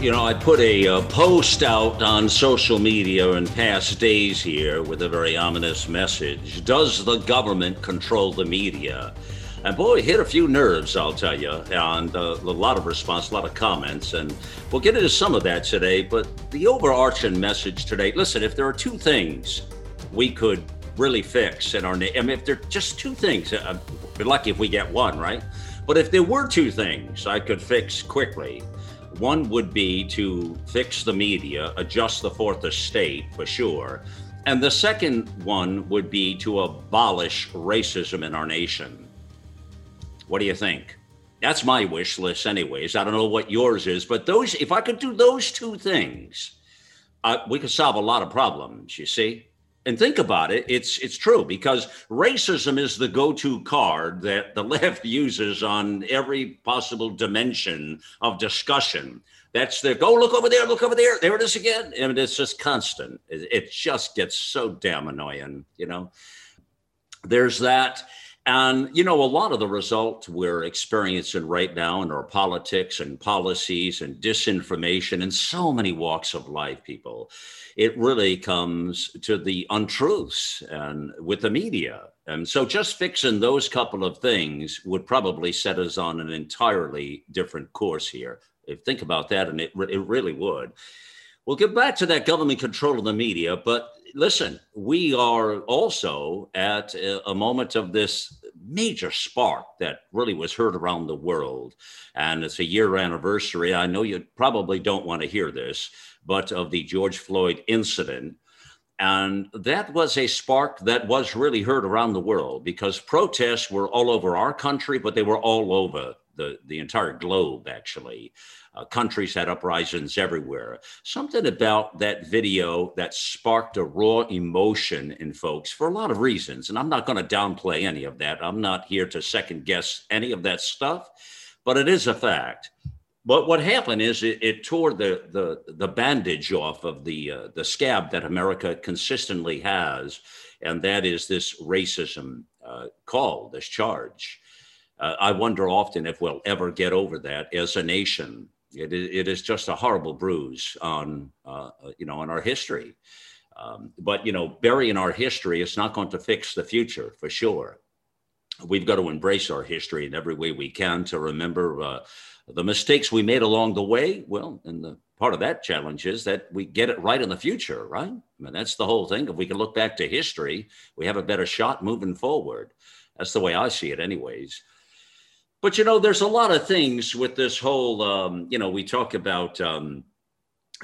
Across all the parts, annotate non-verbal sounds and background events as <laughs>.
You know, I put a uh, post out on social media in past days here with a very ominous message. Does the government control the media? And boy, hit a few nerves, I'll tell you, and uh, a lot of response, a lot of comments. And we'll get into some of that today. But the overarching message today listen, if there are two things we could really fix in our I mean, if there are just two things, uh, we're lucky if we get one, right? But if there were two things I could fix quickly, one would be to fix the media, adjust the fourth estate for sure. And the second one would be to abolish racism in our nation. What do you think? That's my wish list, anyways. I don't know what yours is, but those, if I could do those two things, uh, we could solve a lot of problems, you see? And think about it it's it's true because racism is the go-to card that the <laughs> left uses on every possible dimension of discussion. That's the go look over there look over there there it is again. And it's just constant. It, it just gets so damn annoying you know? There's that and, you know, a lot of the result we're experiencing right now in our politics and policies and disinformation in so many walks of life, people, it really comes to the untruths and with the media. And so just fixing those couple of things would probably set us on an entirely different course here. If think about that, and it, it really would. We'll get back to that government control of the media, but listen, we are also at a, moment of this major spark that really was heard around the world. And it's a year anniversary. I know you probably don't want to hear this, but of the George Floyd incident. And that was a spark that was really heard around the world because protests were all over our country, but they were all over the, the entire globe, actually. Uh, countries had uprisings everywhere. Something about that video that sparked a raw emotion in folks for a lot of reasons. And I'm not going to downplay any of that. I'm not here to second guess any of that stuff, but it is a fact. But what happened is it, it tore the, the, the bandage off of the, uh, the scab that America consistently has, and that is this racism uh, call, this charge. Uh, I wonder often if we'll ever get over that as a nation. It, it is just a horrible bruise on, uh, you know, on our history. Um, but, you know, burying our history is not going to fix the future for sure. We've got to embrace our history in every way we can to remember uh, the mistakes we made along the way. Well, and the part of that challenge is that we get it right in the future, right? I mean, that's the whole thing. If we can look back to history, we have a better shot moving forward. That's the way I see it, anyways. But you know, there's a lot of things with this whole. Um, you know, we talk about um,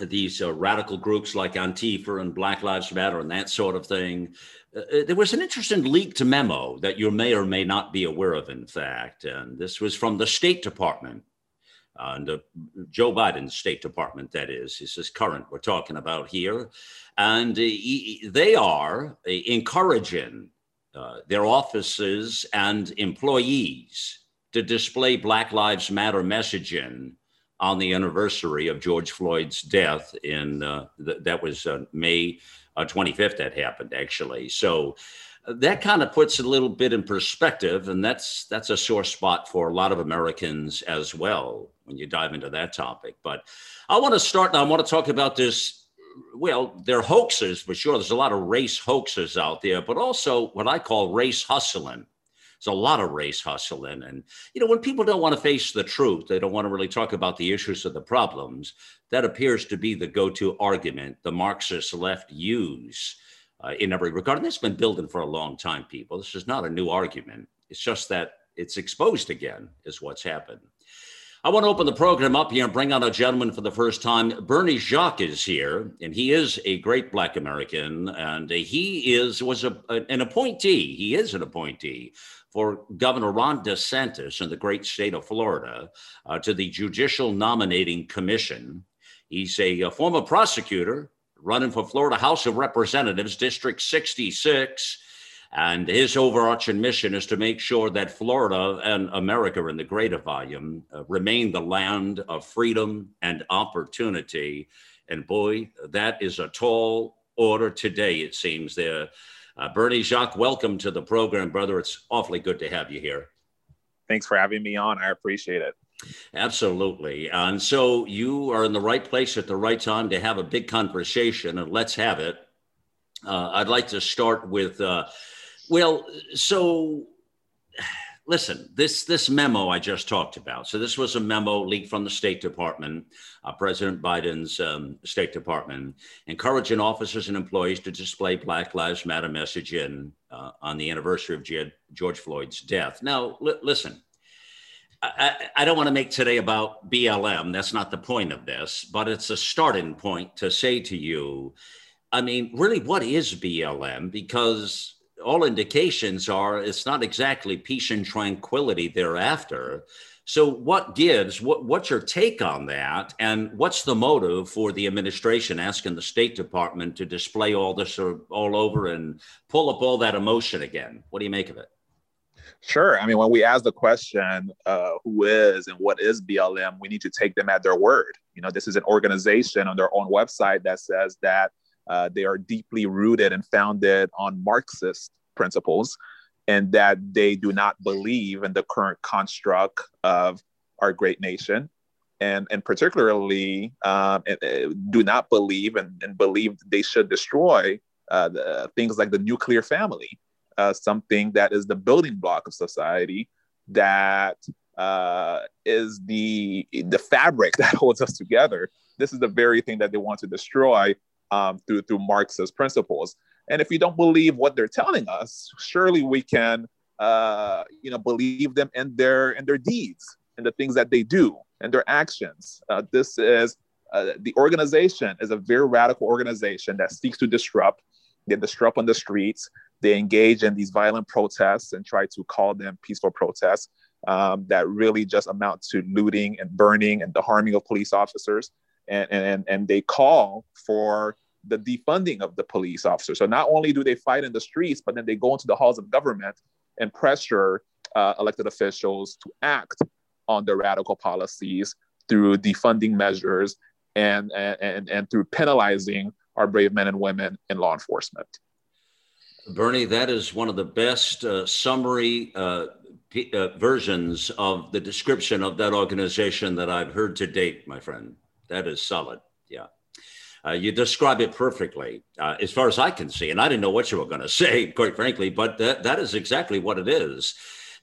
these uh, radical groups like Antifa and Black Lives Matter and that sort of thing. Uh, uh, there was an interesting leaked memo that you may or may not be aware of, in fact, and this was from the State Department. Uh, and Joe Biden's State Department, that is, is this is current we're talking about here. And uh, they are uh, encouraging their offices and employees to display Black Lives Matter messaging on the anniversary of George Floyd's death in uh, th- that was uh, May uh, 25th that happened actually. So uh, that kind of puts a little bit in perspective, and that's that's a sore spot for a lot of Americans as well when you dive into that topic. But I want to start now. I want to talk about this. Well, they're hoaxes for sure. There's a lot of race hoaxes out there, but also what I call race hustling. There's a lot of race hustling. And, you know, when people don't want to face the truth, they don't want to really talk about the issues or the problems, that appears to be the go to argument the Marxist left use uh, in every regard. And has been building for a long time, people. This is not a new argument. It's just that it's exposed again, is what's happened. I want to open the program up here and bring on a gentleman for the first time. Berny Jacques is here, and he is a great Black American, and he is was a, an appointee. He is an appointee for Governor Ron DeSantis in the great state of Florida uh, to the Judicial Nominating Commission. He's a, a former prosecutor running for Florida House of Representatives, District 66. And his overarching mission is to make sure that Florida and America in the greater volume uh, remain the land of freedom and opportunity. And boy, that is a tall order today, it seems. There, uh, Berny Jacques, welcome to the program, brother. It's awfully good to have you here. Thanks for having me on. I appreciate it. Absolutely. And so you are in the right place at the right time to have a big conversation, and let's have it. Uh, I'd like to start with uh, well, so listen, this this memo I just talked about. So this was a memo leaked from the State Department, uh, President Biden's um, State Department, encouraging officers and employees to display Black Lives Matter message in uh, on the anniversary of George Floyd's death. Now, li- listen. I, I don't want to make today about BLM. That's not the point of this, but it's a starting point to say to you, I mean, really, what is BLM? Because all indications are it's not exactly peace and tranquility thereafter. So, what gives? What, what's your take on that? And what's the motive for the administration asking the State Department to display all this all over and pull up all that emotion again? What do you make of it? Sure. I mean, when we ask the question, uh, who is and what is BLM, we need to take them at their word. You know, this is an organization on their own website that says that uh, they are deeply rooted and founded on Marxist principles, and that they do not believe in the current construct of our great nation. And, and particularly um, and, uh, do not believe and, and believe they should destroy uh, the, things like the nuclear family, uh, something that is the building block of society that uh, is the the fabric <laughs> that holds us together. This is the very thing that they want to destroy um, through through Marxist principles. And if we don't believe what they're telling us, surely we can, uh, you know, believe them in their in their deeds and the things that they do and their actions. Uh, this is uh, the organization is a very radical organization that seeks to disrupt. They disrupt on the streets. They engage in these violent protests and try to call them peaceful protests um, that really just amount to looting and burning and the harming of police officers. And, and, and they call for the defunding of the police officers. So not only do they fight in the streets, but then they go into the halls of government and pressure uh, elected officials to act on the radical policies through defunding measures and, and, and through penalizing our brave men and women in law enforcement. Berny, that is one of the best uh, summary uh, p- uh, versions of the description of that organization that I've heard to date, my friend. That is solid. Yeah. Uh, you describe it perfectly, uh, as far as I can see. And I didn't know what you were going <laughs> to say, quite frankly, but that, that is exactly what it is.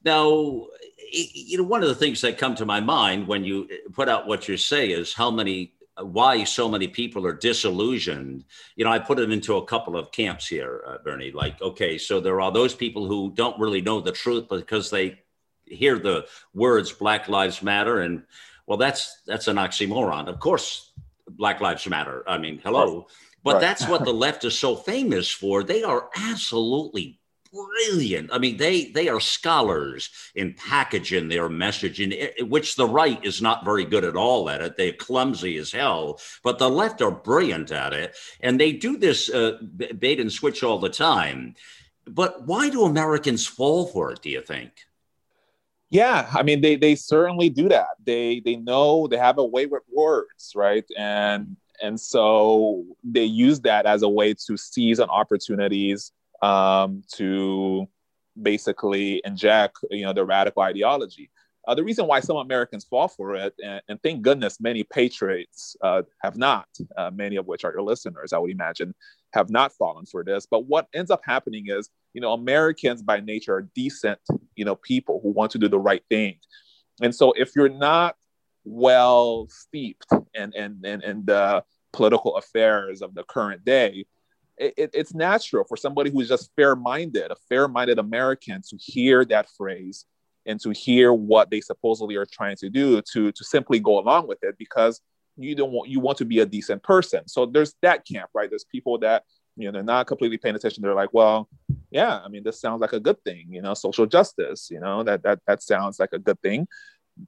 Now, you know, one of the things that come to my mind when you put out what you say is how many, why so many people are disillusioned. You know, I put it into a couple of camps here, uh, Berny. Like, okay, so there are those people who don't really know the truth because they hear the words Black Lives Matter, and well, that's that's an oxymoron. Of course, Black Lives Matter. I mean, hello. But right. that's what the <laughs> left is so famous for. They are absolutely brilliant. I mean, they they are scholars in packaging their messaging, which the right is not very good at all at it. They're clumsy as hell, but the left are brilliant at it, and they do this uh, bait and switch all the time. But why do Americans fall for it? Do you think? Yeah, I mean they they certainly do that. They they know they have a way with words, right? And and so they use that as a way to seize on opportunities um, to basically inject you know the radical ideology. Uh, the reason why some Americans fall for it, and, and thank goodness many patriots uh, have not, uh, many of which are your listeners, I would imagine, have not fallen for this. But what ends up happening is, you know, Americans by nature are decent, you know, people who want to do the right thing. And so if you're not well steeped in, in, in, the political affairs of the current day, it, it's natural for somebody who's just fair minded, a fair minded American, to hear that phrase and to hear what they supposedly are trying to do to to simply go along with it because you don't want you want to be a decent person. So there's that camp right? There's people that you know they're not completely paying attention. They're like well yeah i mean this sounds like a good thing you know social justice you know that that that sounds like a good thing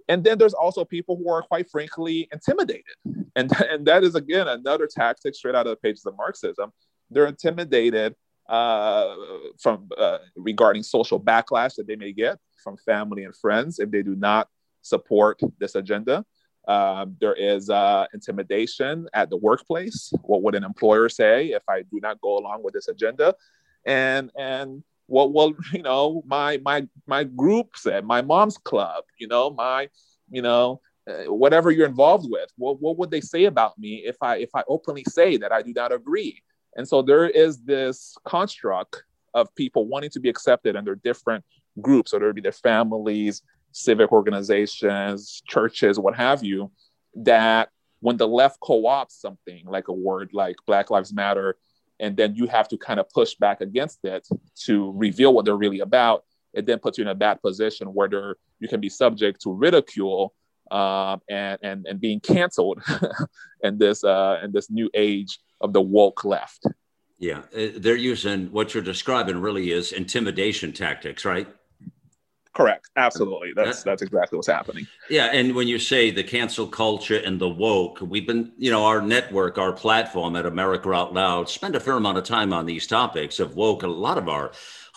and then there's also people who are quite frankly intimidated and <laughs> and that is again another tactic straight out of the pages of marxism they're intimidated uh, from uh, regarding social backlash that they may get from family and friends if they do not support this agenda um, there is uh, intimidation at the workplace. What would an employer say if I do not go along with this agenda? And and what will <laughs> you know my my my group said, my mom's club, you know, my you know uh, whatever you're involved with. What what would they say about me if I if I openly say that I do not agree? And so there is this construct of people wanting to be accepted their different groups, there would be their families, civic organizations, churches, what have you, that when the left co-opts something like a word like Black Lives Matter, and then you have to kind of push back against it to reveal what they're really about, it then puts you in a bad position where you can be subject to ridicule um, and, and, and being canceled <laughs> in this uh, in this new age of the woke left. Yeah, uh, they're using what you're describing really is intimidation tactics, right? Correct. Absolutely. That's that's exactly what's happening. Yeah, and when you say the cancel culture and the woke, we've been, you know, our network, our platform at America Out Loud, spend a fair amount of time on these topics of woke. A lot of our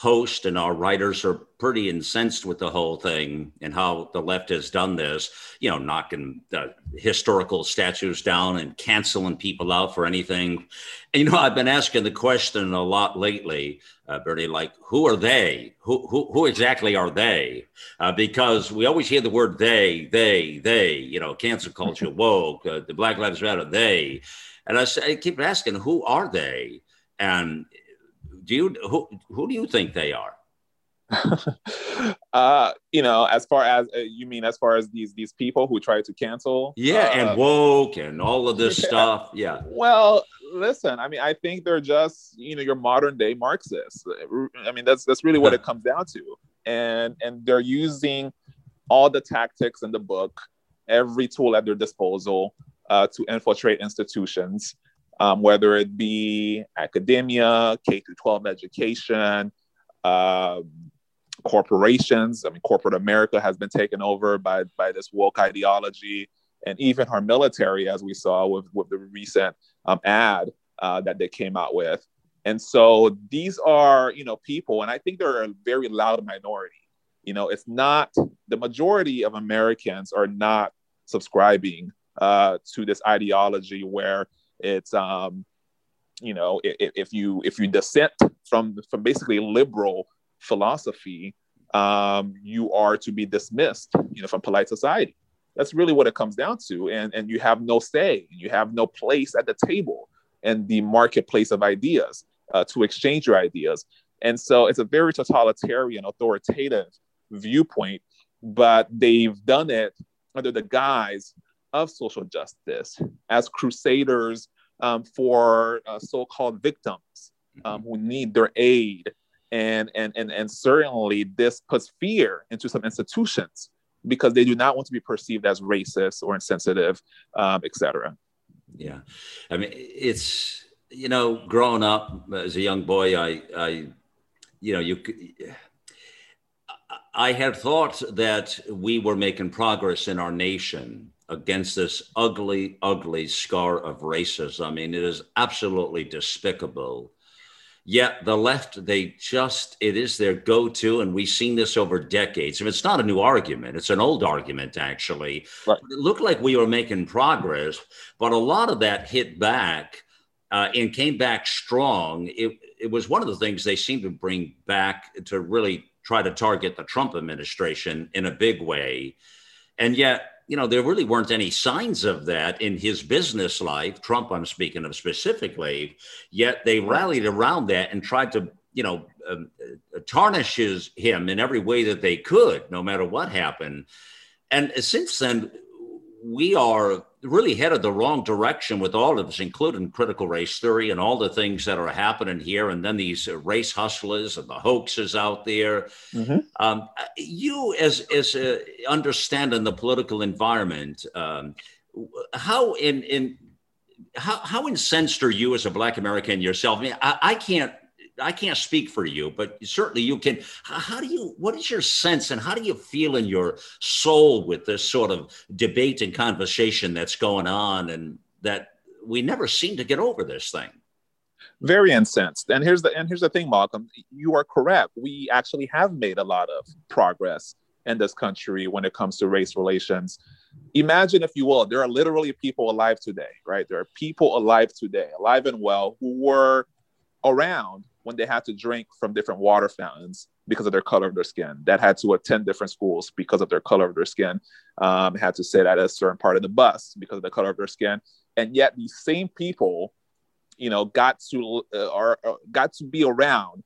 host and our writers are pretty incensed with the whole thing and how the left has done this, you know, knocking the historical statues down and canceling people out for anything. And, you know, I've been asking the question a lot lately, uh, Berny, like, who are they? Who, who, who exactly are they? Uh, because we always hear the word they, they, they, you know, cancel culture, <laughs> woke, uh, the Black Lives Matter, they. And I, say, I keep asking, who are they? And do you who who do you think they are? <laughs> uh, you know, as far as uh, you mean, as far as these these people who try to cancel, yeah, uh, and woke and all of this yeah. stuff, yeah. Well, listen, I mean, I think they're just you know your modern day Marxists. I mean, that's that's really what it comes down to, and and they're using all the tactics in the book, every tool at their disposal uh, to infiltrate institutions um, whether it be academia, K through 12 education, uh, corporations. I mean, corporate America has been taken over by, by this woke ideology, and even our military, as we saw with, with the recent um, ad uh, that they came out with. And so these are, you know, people, and I think they're a very loud minority. You know, it's not the majority of Americans are not subscribing uh, to this ideology where it's um, you know, if, if you if you dissent from from basically liberal philosophy, um, you are to be dismissed, you know, from polite society. That's really what it comes down to, and and you have no say, you have no place at the table and the marketplace of ideas uh, to exchange your ideas. And so it's a very totalitarian, authoritative viewpoint, but they've done it under the guise of social justice as crusaders um, for uh, so-called victims um, who need their aid. And, and, and, and certainly this puts fear into some institutions because they do not want to be perceived as racist or insensitive um, etc yeah. I mean it's you know growing up as a young boy i i you know you I had thought that we were making progress in our nation against this ugly, ugly scar of racism. I mean, it is absolutely despicable. Yet the left, they just, it is their go to. And we've seen this over decades. And it's not a new argument, it's an old argument, actually. Right. It looked like we were making progress, but a lot of that hit back uh, and came back strong. It, it was one of the things they seemed to bring back to really try to target the Trump administration in a big way. And yet, you know, there really weren't any signs of that in his business life, Trump, I'm speaking of specifically, yet they rallied around that and tried to, you know, um, uh, tarnish his, him in every way that they could, no matter what happened. And since then, we are really headed the wrong direction with all of this, including critical race theory and all the things that are happening here, and then these race hustlers and the hoaxes out there. Mm-hmm. Um, you, as as uh, understanding the political environment, um, how in in how how incensed are you as a Black American yourself? I mean, I, I can't I can't speak for you, but certainly you can. How do you, what is your sense and how do you feel in your soul with this sort of debate and conversation that's going on and that we never seem to get over this thing? Very incensed. And here's the and here's the thing, Malcolm. You are correct. We actually have made a lot of progress in this country when it comes to race relations. Imagine, if you will, there are literally people alive today, right? There are people alive today, alive and well, who were around when they had to drink from different water fountains because of their color of their skin, that had to attend different schools because of their color of their skin, um, had to sit at a certain part of the bus because of the color of their skin, and yet these same people, you know, got to uh, or, uh, got to be around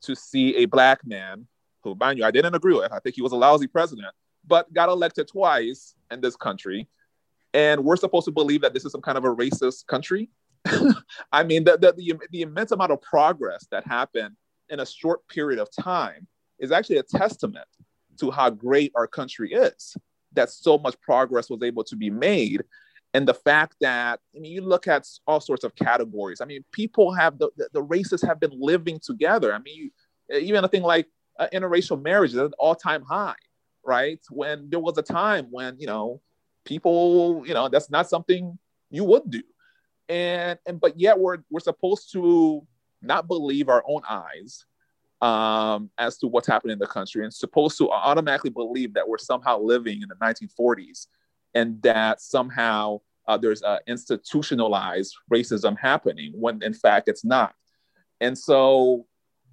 to see a black man who, mind you, I didn't agree with. I think he was a lousy president, but got elected twice in this country, and we're supposed to believe that this is some kind of a racist country <laughs> I mean, the, the, the, the, immense amount of progress that happened in a short period of time is actually a testament to how great our country is, that so much progress was able to be made. And the fact that, I mean, you look at all sorts of categories. I mean, people have, the, the, races have been living together. I mean, you, even a thing like uh, interracial marriage is an all time high, right? When there was a time when, you know, people, you know, that's not something you would do and and but yet we're we're supposed to not believe our own eyes um, as to what's happening in the country and supposed to automatically believe that we're somehow living in the 1940s and that somehow uh, there's uh, institutionalized racism happening when in fact it's not. And so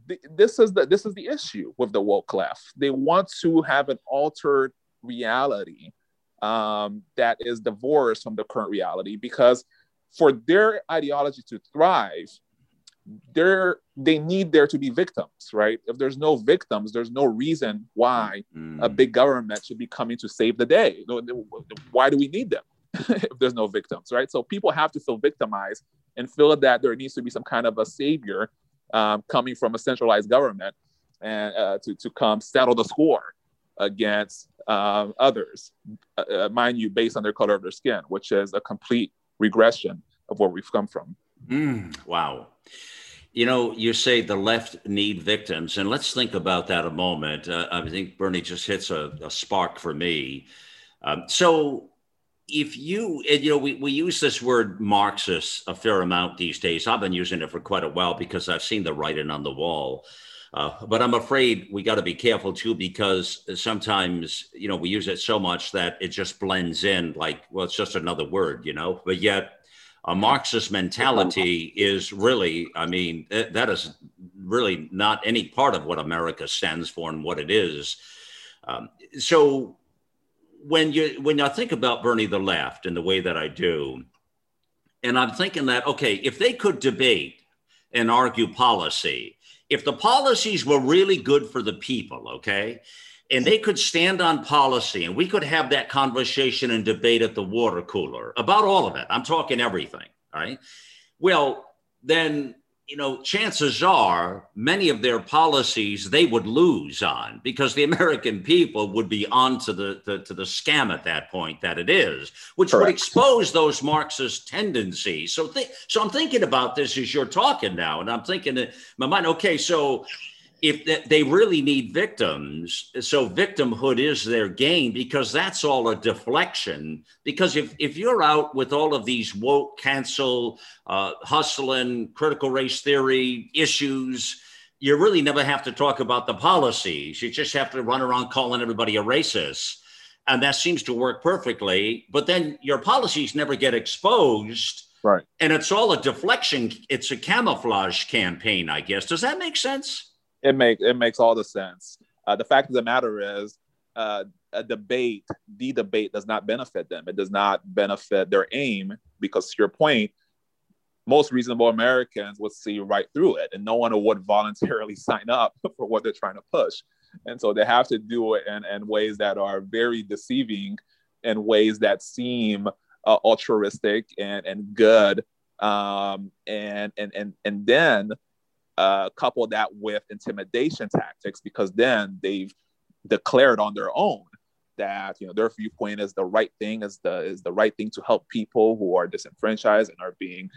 th- this is the this is the issue with the woke left. They want to have an altered reality um, that is divorced from the current reality because for their ideology to thrive, there they need there to be victims, right? If there's no victims, there's no reason why mm. a big government should be coming to save the day. Why do we need them <laughs> if there's no victims, right? So people have to feel victimized and feel that there needs to be some kind of a savior um, coming from a centralized government and uh, to to come settle the score against um, others, uh, uh mind you, based on their color of their skin, which is a complete regression of where we've come from. Mm, wow. You know, you say the left need victims, and let's think about that a moment. Uh, I think Berny just hits a, a spark for me. Um, so, if you, and, you know, we, we use this word Marxist a fair amount these days. I've been using it for quite a while because I've seen the writing on the wall. Uh, but I'm afraid we got to be careful too because sometimes you know we use it so much that it just blends in like well it's just another word you know but yet a Marxist mentality is really I mean that is really not any part of what America stands for and what it is. Um, so when you when I think about Berny the left and the way that I do, and I'm thinking that okay if they could debate and argue policy if the policies were really good for the people, okay, and they could stand on policy and we could have that conversation and debate at the water cooler about all of it. I'm talking everything, all right? Well, then you know, chances are many of their policies they would lose on because the <laughs> American people would be on to the, the to the scam at that point that it is, which Correct. would expose those Marxist tendencies. So, th- so I'm thinking about this as you're talking now, and I'm thinking in my mind, okay, so if they really need victims, so victimhood is their game because that's all a deflection. Because if, if you're out with all of these woke, cancel, uh, hustling, critical race theory issues, you really never have to talk about the policies. You just have to run around calling everybody a racist. And that seems to work perfectly. But then your policies never get exposed. Right. And it's all a deflection. It's a camouflage campaign, I guess. Does that make sense? It makes it makes all the sense. Uh, the fact of the matter is, uh, a debate, the debate does not benefit them. It does not benefit their aim because, to your point, most reasonable Americans would see right through it, and no one would voluntarily <laughs> sign up for what they're trying to push. And so they have to do it in, in ways that are very deceiving, in ways that seem uh, altruistic and and good, um, and and and and then uh, couple that with intimidation tactics because then they've declared on their own that you know their viewpoint is the right thing is the is the right thing to help people who are disenfranchised and are being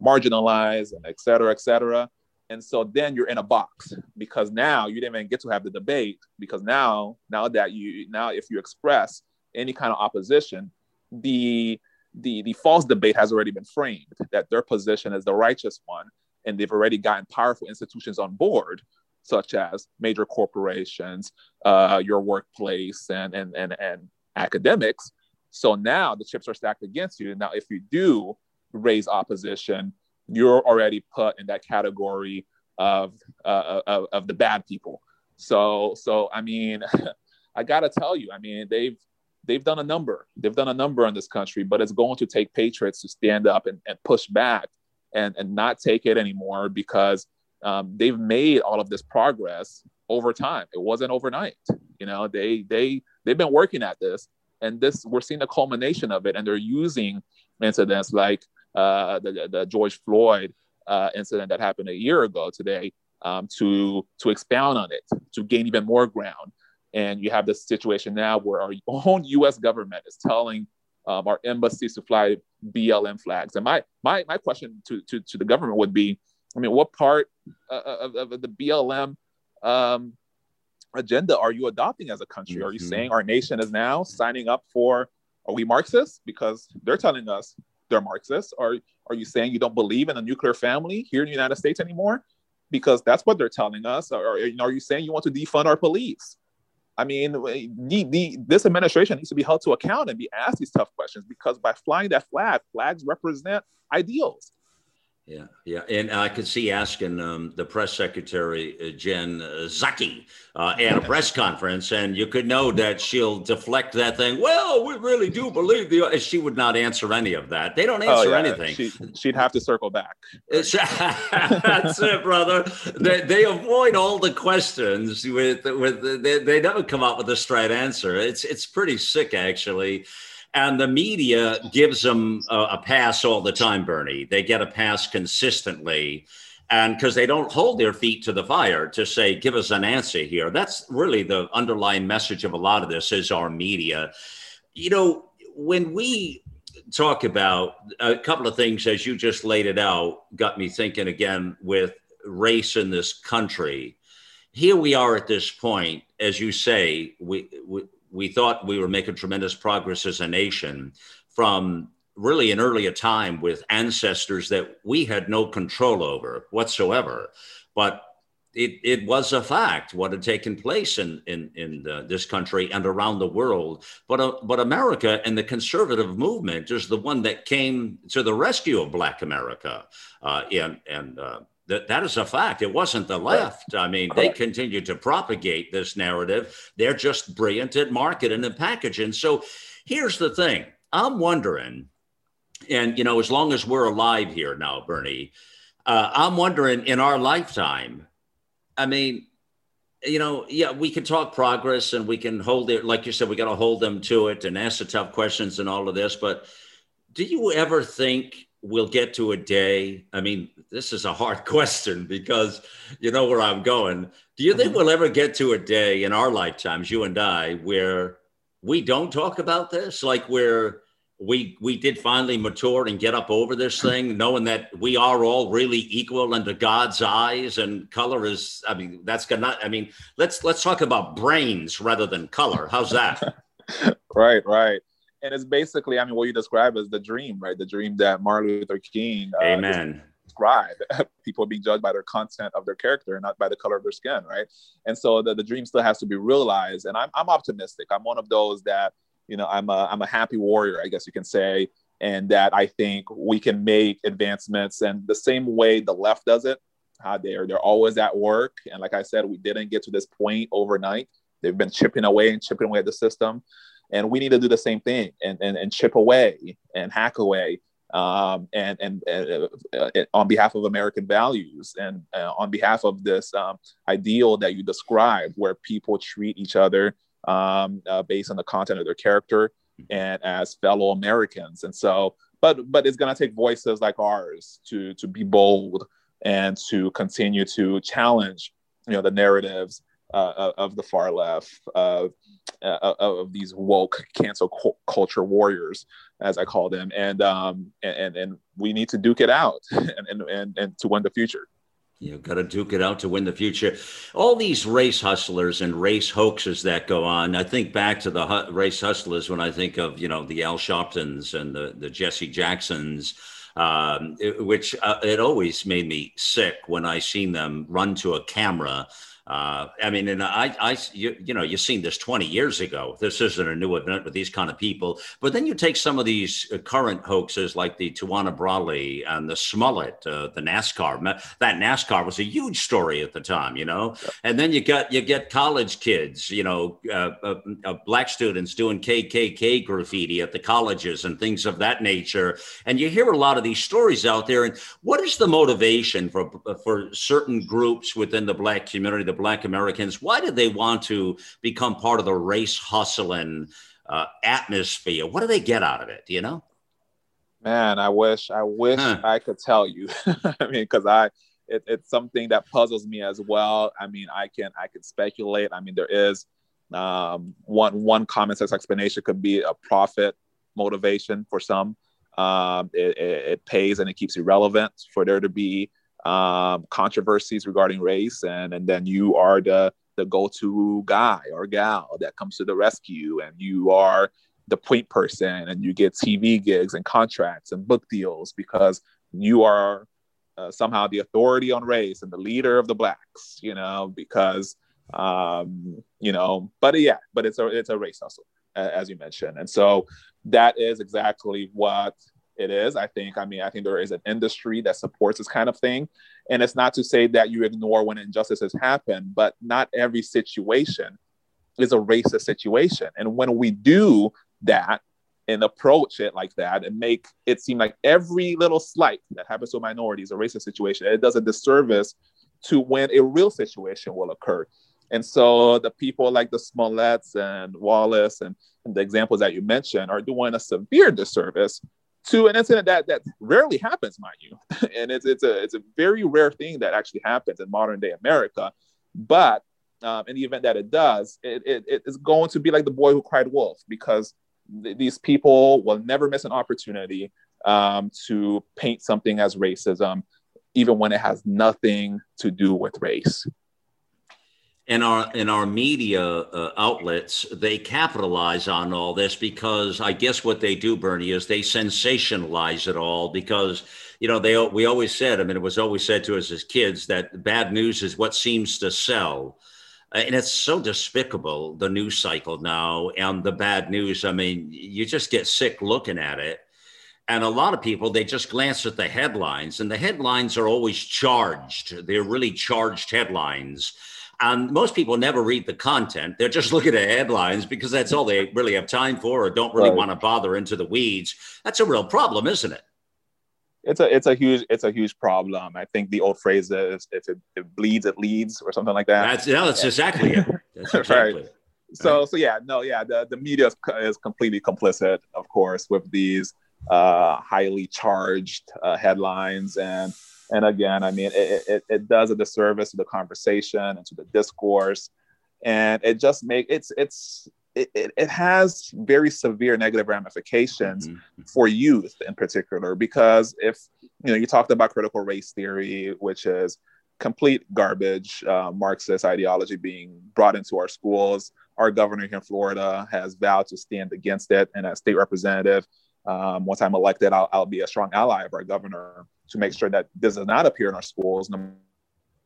marginalized and et cetera et cetera. And so then you're in a box because now you didn't even get to have the debate because now now that you now if you express any kind of opposition the the the false debate has already been framed that their position is the righteous one and they've already gotten powerful institutions on board such as major corporations uh, your workplace and, and and and academics. So now the chips are stacked against you. Now if you do raise opposition you're already put in that category of uh, of, of the bad people. So so i mean <laughs> i gotta tell you i mean they've they've done a number. They've done a number in this country, but it's going to take patriots to stand up and, and push back and, and not take it anymore because um, they've made all of this progress over time. It wasn't overnight. You know, they they they've been working at this, and this we're seeing the culmination of it. And they're using incidents like uh, the, the George Floyd uh, incident that happened a year ago today um, to to expound on it, to gain even more ground. And you have this situation now where our <laughs> own U.S. government is telling um, our embassies to fly BLM flags. And my my my question to to, to the government would be, I mean, what part uh, of, of, the BLM um, agenda are you adopting as a country? Mm-hmm. Are you mm-hmm. saying our nation is now signing up for? Are we Marxists because they're telling us they're Marxists? Are are you saying you don't believe in a nuclear family here in the United States anymore? Because that's what they're telling us. Or, or are you saying you want to defund our police? I mean, the, this administration needs to be held to account and be asked these tough questions because by flying that flag, flags represent ideals. Yeah, yeah, and I could see asking um, the press secretary uh, Jen Psaki uh, at a press conference, and you could know that she'll deflect that thing. Well, we really do believe the. She would not answer any of that. They don't oh, answer oh, yeah. anything. She, would have to circle back. <laughs> That's it, brother. They, they avoid all the questions with with. They, they never come up with a straight answer. It's it's pretty sick, actually. And the media gives them a, a pass all the time, Berny. They get a pass consistently. And because they don't hold their feet to the fire to say give us an answer here. That's really the underlying message of a lot of this is our media. You know when we talk about a couple of things as you just laid it out got me thinking again with race in this country here we are at this point as you say we, we we thought we were making tremendous progress as a nation from really an earlier time with ancestors that we had no control over whatsoever. But it, it was a fact what had taken place in in, in the, this country and around the world. But uh, but America and the conservative movement is the one that came to the rescue of Black America, uh, and and uh, that, that is a fact. It wasn't the left. I mean, they continue to propagate this narrative. They're just brilliant at marketing and packaging. So here's the thing I'm wondering, and, you know, as long as we're alive here now, Berny, uh, I'm wondering in our lifetime, I mean, you know, yeah, we can talk progress and we can hold it, like you said, we got to hold them to it and ask the tough questions and all of this. But do you ever think we'll get to a day? I mean, this is a hard <laughs> question because you know where I'm going. Do you think mm-hmm. we'll ever get to a day in our lifetimes, you and I, where we don't talk about this? Like where we we did finally mature and get up over this <clears throat> thing, knowing that we are all really equal under God's eyes, and color is. I mean, that's gonna. I mean, let's let's talk about brains rather than color. How's that? <laughs> right, right and it's basically, I mean, what you describe as the dream, right? The dream that Martin Luther King, uh, Amen, described. <laughs> People being judged by their content of their character, not by the color of their skin, right? And so the, the dream still has to be realized. And I'm I'm optimistic. I'm one of those that you know I'm a I'm a happy warrior, I guess you can say, and that I think we can make advancements. And the same way the left does it, how they're they're always at work. And like I said, we didn't get to this point overnight. They've been chipping away and chipping away at the system and we need to do the same thing and, and, and chip away and hack away um, and, and, and uh, uh, on behalf of American values and uh, on behalf of this um, ideal that you described, where people treat each other um, uh, based on the content of their character and as fellow Americans. And so, but but it's to take voices like ours to to be bold and to continue to challenge, you know, the narratives uh, of the far left, uh, of these woke cancel culture warriors, as I call them, and um, and and we need to duke it out <laughs> and and and to win the future. You got to duke it out to win the future. All these race hustlers and race hoaxes that go on. I think back to the hu- race hustlers when I think of you know the Al Sharptons and the the Jesse Jacksons, um, it, which uh, it always made me sick when I seen them run to a camera uh, I mean, and I, I, you, you know, you've seen this 20 years ago. This isn't a new event with these kind of people. But then you take some of these uh, current hoaxes like the Tawana Brawley and the Smollett, uh, the NASCAR. That NASCAR was a huge story at the time, you know. And then you got you get college kids, you know, uh, uh, uh black students doing KKK graffiti at the colleges and things of that nature. And you hear a lot of these stories out there. And what is the motivation for for certain groups within the black community? the Black Americans. Why did they want to become part of the race hustling uh, atmosphere? What do they get out of it? Do you know? Man, I wish I wish huh. I could tell you. <laughs> I mean, because I it, it's something that puzzles me as well. I mean, I can I can speculate. I mean, there is um, one one common sense explanation could be a profit motivation for some. Um, it, it, it, pays and it keeps you relevant for there to be um, controversies regarding race, and and then you are the the go-to guy or gal that comes to the rescue, and you are the point person, and you get TV gigs and contracts and book deals because you are uh, somehow the authority on race and the leader of the blacks, you know, because um, you know, but yeah, but it's a it's a race hustle as you mentioned, and so that is exactly what it is. I think, I mean, I think there is an industry that supports this kind of thing. And it's not to say that you ignore when injustices happen, but not every situation is a racist situation. And when we do that and approach it like that and make it seem like every little slight that happens to a minority is a racist situation, it does a disservice to when a real situation will occur. And so the people like the Smolletts and Wallace and, and the examples that you mentioned are doing a severe disservice to an incident that that rarely happens, mind you, <laughs> and it's it's a it's a very rare thing that actually happens in modern day America. But um, in the event that it does, it, it, it is going to be like the boy who cried wolf because th- these people will never miss an opportunity um, to paint something as racism, even when it has nothing to do with race in our in our media uh, outlets they capitalize on all this because i guess what they do bernie is they sensationalize it all because you know they we always said i mean it was always said to us as kids that bad news is what seems to sell. And it's so despicable the news cycle now and the bad news. I mean you just get sick looking at it. And a lot of people they just glance at the headlines and the headlines are always charged. They're really charged headlines and most people never read the content. They're just <laughs> looking at headlines because that's all they really have time for or don't really right. want to bother into the weeds. That's a real problem, isn't it? It's a it's a huge it's a huge problem. I think the old phrase is if it, it bleeds, it leads or something like that. That's no, that's yeah. exactly it. That's <laughs> exactly right. So so yeah, no, yeah, the, the media is, is completely complicit, of course, with these uh, highly charged uh, headlines and and again, I mean, it, it, it does a disservice to the conversation and to the discourse. And it just make it's it's it, it, has very severe negative ramifications mm-hmm. for youth in particular. Because if you know you talked about critical race theory which is complete garbage uh, marxist ideology being brought into our schools. Our governor here in florida has vowed to stand against it. And as state representative um, once i'm elected I'll, I'll be a strong ally of our governor to make sure that this does not appear in our schools, no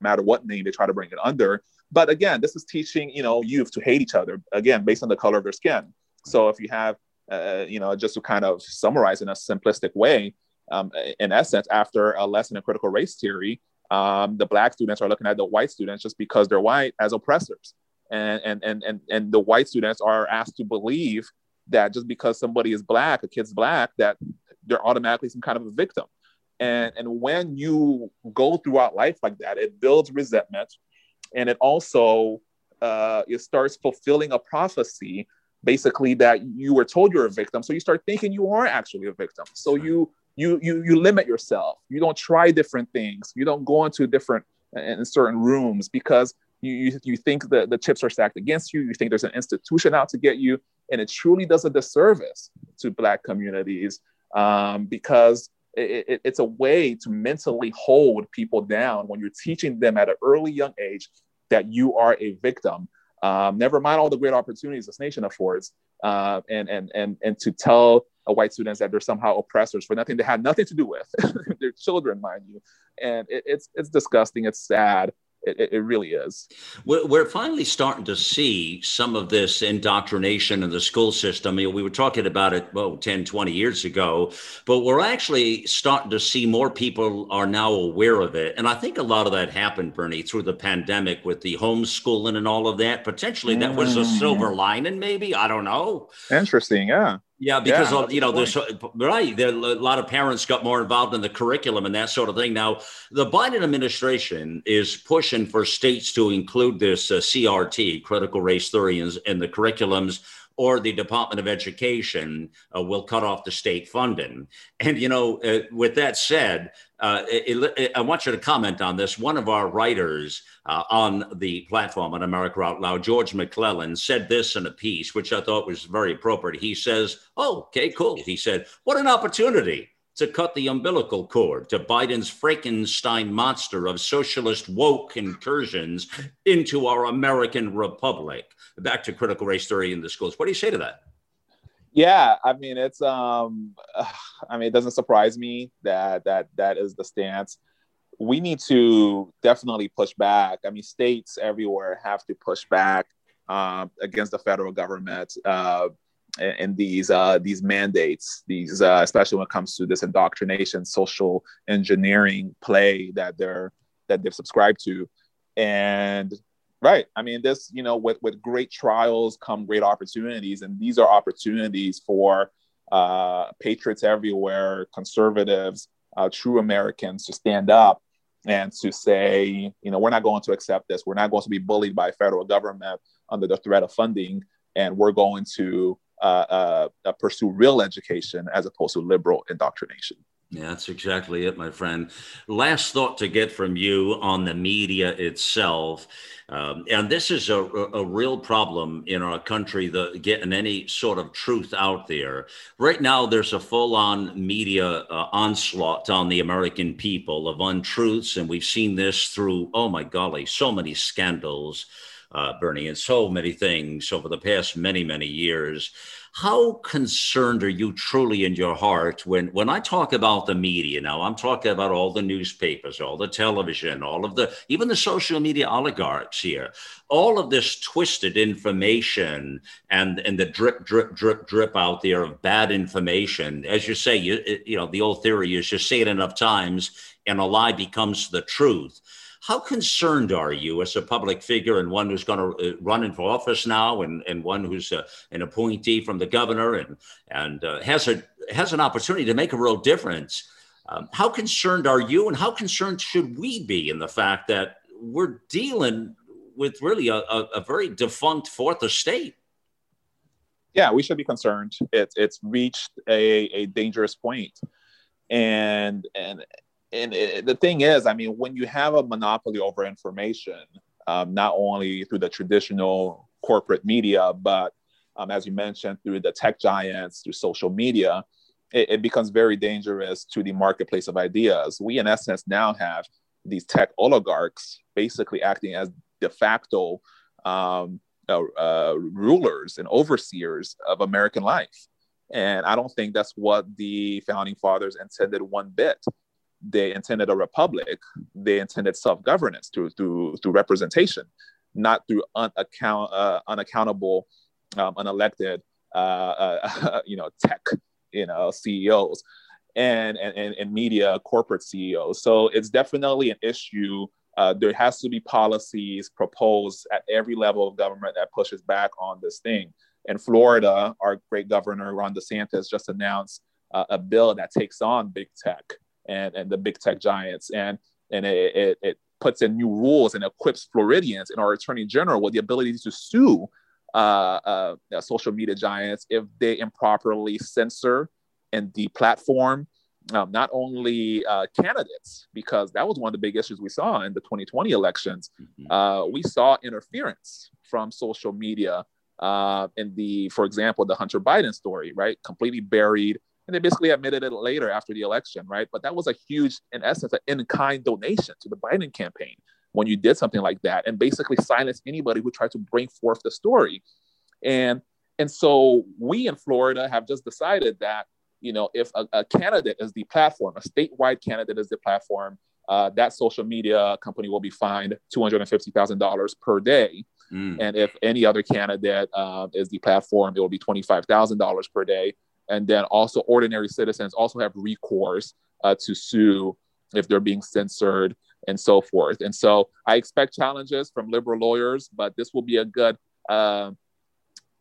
matter what name they try to bring it under. But again, this is teaching you know youth to hate each other again based on the color of their skin. So if you have uh, you know just to kind of summarize in a simplistic way, um, in essence, after a lesson in critical race theory, um, the black students are looking at the white students just because they're white as oppressors, and and and and and the white students are asked to believe that just because somebody is black, a kid's black, that they're automatically some kind of a victim. And, and when you go throughout life like that, it builds resentment. And it also uh, it starts fulfilling a prophecy basically that you were told you're a victim. So you start thinking you are actually a victim. So you you you you limit yourself. You don't try different things. You don't go into different in certain rooms because you, you, you think that the chips are stacked against you. You think there's an institution out to get you. And it truly does a disservice to black communities um, because it, it, it's a way to mentally hold people down when you're teaching them at an early young age that you are a victim. Um, never mind all the great opportunities this nation affords uh, and, and, and, and to tell white students that they're somehow oppressors for nothing they had nothing to do with. <laughs> Their children mind you. And it, it's, it's disgusting. It's sad it, it, really is. We're finally starting to see some of this indoctrination in the school system. You know, we were talking about it, well, 10, 20 years ago, but we're actually starting to see more people are now aware of it. And I think a lot of that happened, Berny, through the pandemic with the homeschooling and all of that. Potentially that was a mm. silver lining, maybe. I don't know. Interesting. Yeah. Yeah, because yeah, you know, there's right. There, a lot of parents got more involved in the curriculum and that sort of thing. Now, the Biden administration is pushing for states to include this uh, CRT, critical race theory, in, in the curriculums or the Department of Education uh, will cut off the state funding. And, you know, uh, with that said, uh, it, it, I want you to comment on this. One of our writers uh, on the platform on America Out Loud, George McClellan, said this in a piece, which I thought was very appropriate. He says, Oh, okay, cool. He said, What an opportunity to cut the umbilical cord to Biden's Frankenstein monster of socialist woke incursions into our American republic. Back to critical race theory in the schools. What do you say to that? Yeah, I mean, it's um, <sighs> I mean, it doesn't surprise me that that that is the stance. We need to definitely push back. I mean, states everywhere have to push back um, against the federal government. Uh, and these uh, these mandates, these uh, especially when it comes to this indoctrination, social engineering play that they're that they've subscribed to, and right, I mean this, you know, with with great trials come great opportunities, and these are opportunities for uh, patriots everywhere, conservatives, uh, true Americans to stand up and to say, you know, we're not going to accept this. We're not going to be bullied by federal government under the threat of funding, and we're going to uh, uh, pursue real education as opposed to liberal indoctrination. Yeah, that's exactly it, my friend. Last thought to get from you on the media itself. Um, and this is a, a real problem in our country, the getting any sort of truth out there. Right now, there's a full on media uh, onslaught on the American people of untruths. And we've seen this through, oh my golly, so many scandals uh, Berny, and so many things over the past many, many years. How concerned are you truly in your heart when, when I talk about the media now? I'm talking about all the newspapers, all the television, all of the, even the social media oligarchs here, all of this twisted information and, and the drip, drip, drip, drip out there of bad information. As you say, you, you know, the old theory is you say it enough times and a lie becomes the truth. How concerned are you as a public figure and one who's going to uh, run for office now and, and one who's uh, an appointee from the governor and, and uh, has, a, has an opportunity to make a real difference? Um, how concerned are you and how concerned should we be in the fact that we're dealing with really a, a, a very defunct fourth estate? Yeah, we should be concerned. It's it's reached a, a dangerous point. And and and it, the thing is, I mean, when you have a monopoly over information, um, not only through the traditional corporate media, but um, as you mentioned, through the tech giants, through social media, it, it, becomes very dangerous to the marketplace of ideas. We, in essence, now have these tech oligarchs basically acting as de facto um, uh, uh, rulers and overseers of American life. And I don't think that's what the founding fathers intended one bit they intended a republic, they intended self-governance through through through representation, not through unaccount, uh, unaccountable, um, unelected, uh, uh, <laughs> you know, tech, you know, CEOs and, and and media corporate CEOs. So it's definitely an issue. Uh, there has to be policies proposed at every level of government that pushes back on this thing. In Florida, our great governor Ron DeSantis just announced uh, a bill that takes on big tech and, and the big tech giants. And, and it, it, it puts in new rules and equips Floridians and our attorney general with the ability to sue uh, uh, social media giants if they improperly censor and deplatform um, not only uh, candidates, because that was one of the big issues we saw in the 2020 elections. Mm-hmm. Uh, we saw interference from social media uh, in the, for example, the Hunter Biden story, right? Completely buried. And they basically admitted it later after the election, right? But that was a huge, in essence, an in kind donation to the Biden campaign when you did something like that and basically silenced anybody who tried to bring forth the story. And and so we in Florida have just decided that you know, if a, a candidate is the platform, a statewide candidate is the platform, uh, that social media company will be fined $250,000 per day. Mm. And if any other candidate uh, is the platform, it will be $25,000 per day. And then also, ordinary citizens also have recourse uh, to sue if they're being censored and so forth. And so I expect challenges from liberal lawyers, but this will be a good uh,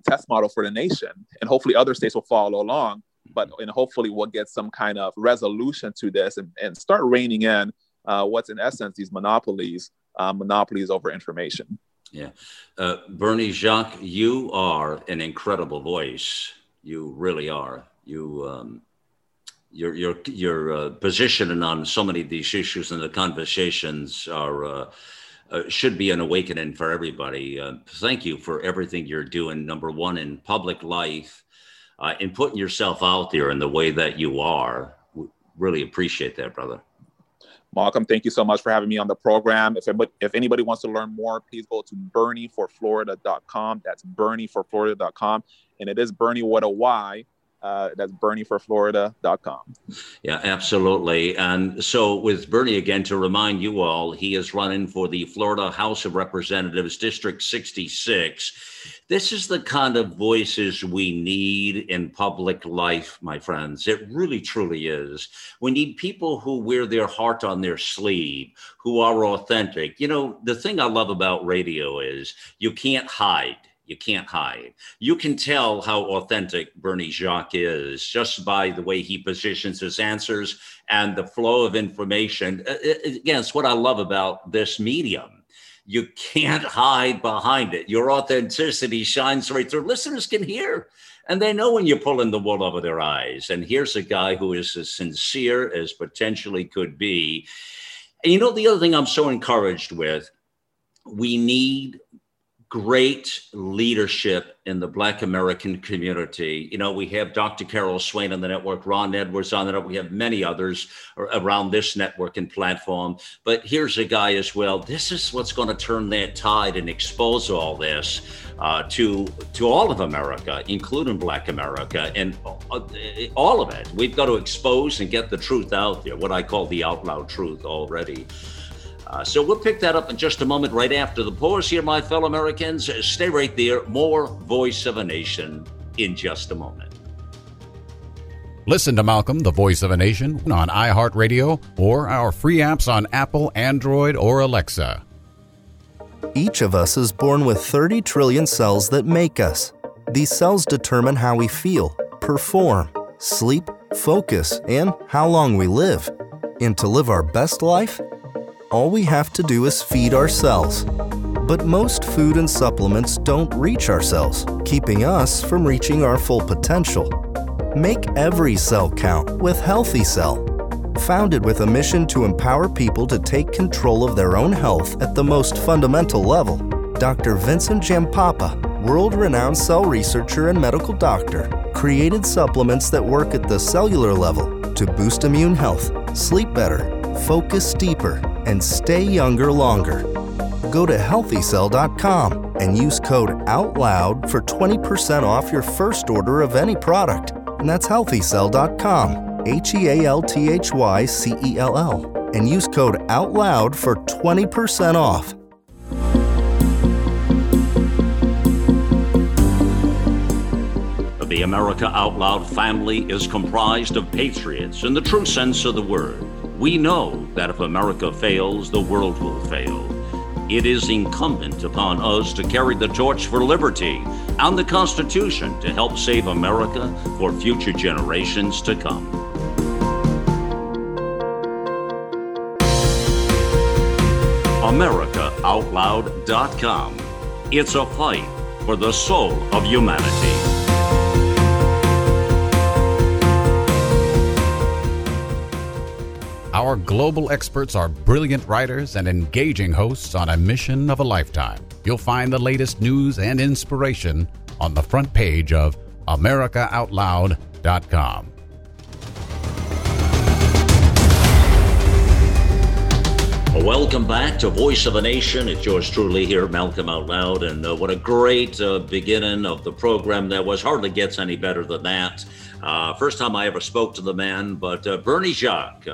test model for the nation. And hopefully, other states will follow along but and hopefully we'll get some kind of resolution to this and, and start reining in uh, what's in essence these monopolies, uh, monopolies over information. Yeah. Uh, Berny Jacques, you are an incredible voice. You really are. You, um, your, your, your uh, positioning on so many of these issues and the conversations are, uh, uh, should be an awakening for everybody. Uh, thank you for everything you're doing. Number one, in public life, uh, in putting yourself out there in the way that you are. We really appreciate that, brother. Malcolm, thank you so much for having me on the program. If anybody, if anybody wants to learn more, please go to bernyforflorida.com. That's bernyforflorida.com. And it is Berny with a Y uh, that's bernyforflorida.com. Yeah, absolutely. And so, with Berny, again, to remind you all, he is running for the Florida House of Representatives, District 66. This is the kind of voices we need in public life, my friends. It really, truly is. We need people who wear their heart on their sleeve, who are authentic. You know, the thing I love about radio is you can't hide you can't hide. You can tell how authentic Berny Jacques is just by the way he positions his answers and the flow of information. Uh, uh, again, it's what I love about this medium. You can't hide behind it. Your authenticity shines right through. Listeners can hear, and they know when you're pulling the wool over their eyes. And here's a guy who is as sincere as potentially could be. And you know, the other thing I'm so encouraged with we need great leadership in the Black American community. You know, we have Dr. Carol Swain on the network, Ron Edwards on the network. We have many others around this network and platform. But here's a guy as well. This is what's going to turn that tide and expose all this uh, to to all of America, including Black America, and uh, all of it. We've got to expose and get the truth out there. What I call the out loud truth already. Uh, so we'll pick that up in just a moment, right after the pause here, my fellow Americans. Stay right there. More Voice of a Nation in just a moment. Listen to Malcolm, the Voice of a Nation, on iHeartRadio or our free apps on Apple, Android, or Alexa. Each of us is born with 30 trillion cells that make us. These cells determine how we feel, perform, sleep, focus, and how long we live. And to live our best life, all we have to do is feed ourselves. But most food and supplements don't reach our cells, keeping us from reaching our full potential. Make every cell count with Healthy Cell. Founded with a mission to empower people to take control of their own health at the most fundamental level, Dr. Vincent Giampapa, world renowned cell researcher and medical doctor, created supplements that work at the cellular level to boost immune health, sleep better, focus deeper, and stay younger longer. Go to healthycell.com and use code OUTLOUD for 20% off your first order of any product. And that's healthycell.com, H E A L T H Y C E L L, and use code OUTLOUD for 20% off. The America Out Loud family is comprised of patriots in the true sense of the word we know that if America fails, the world will fail. It is incumbent upon us to carry the torch for liberty and the Constitution to help save America for future generations to come. AmericaOutloud.com. It's a fight for the soul of humanity. Our global experts are brilliant writers and engaging hosts on a mission of a lifetime. You'll find the latest news and inspiration on the front page of AmericaOutloud.com. Welcome back to Voice of a Nation. It's yours truly here, Malcolm Out Loud. And uh, what a great uh, beginning of the program that was. Hardly gets any better than that. Uh, first time I ever spoke to the man, but uh, Berny Jacques,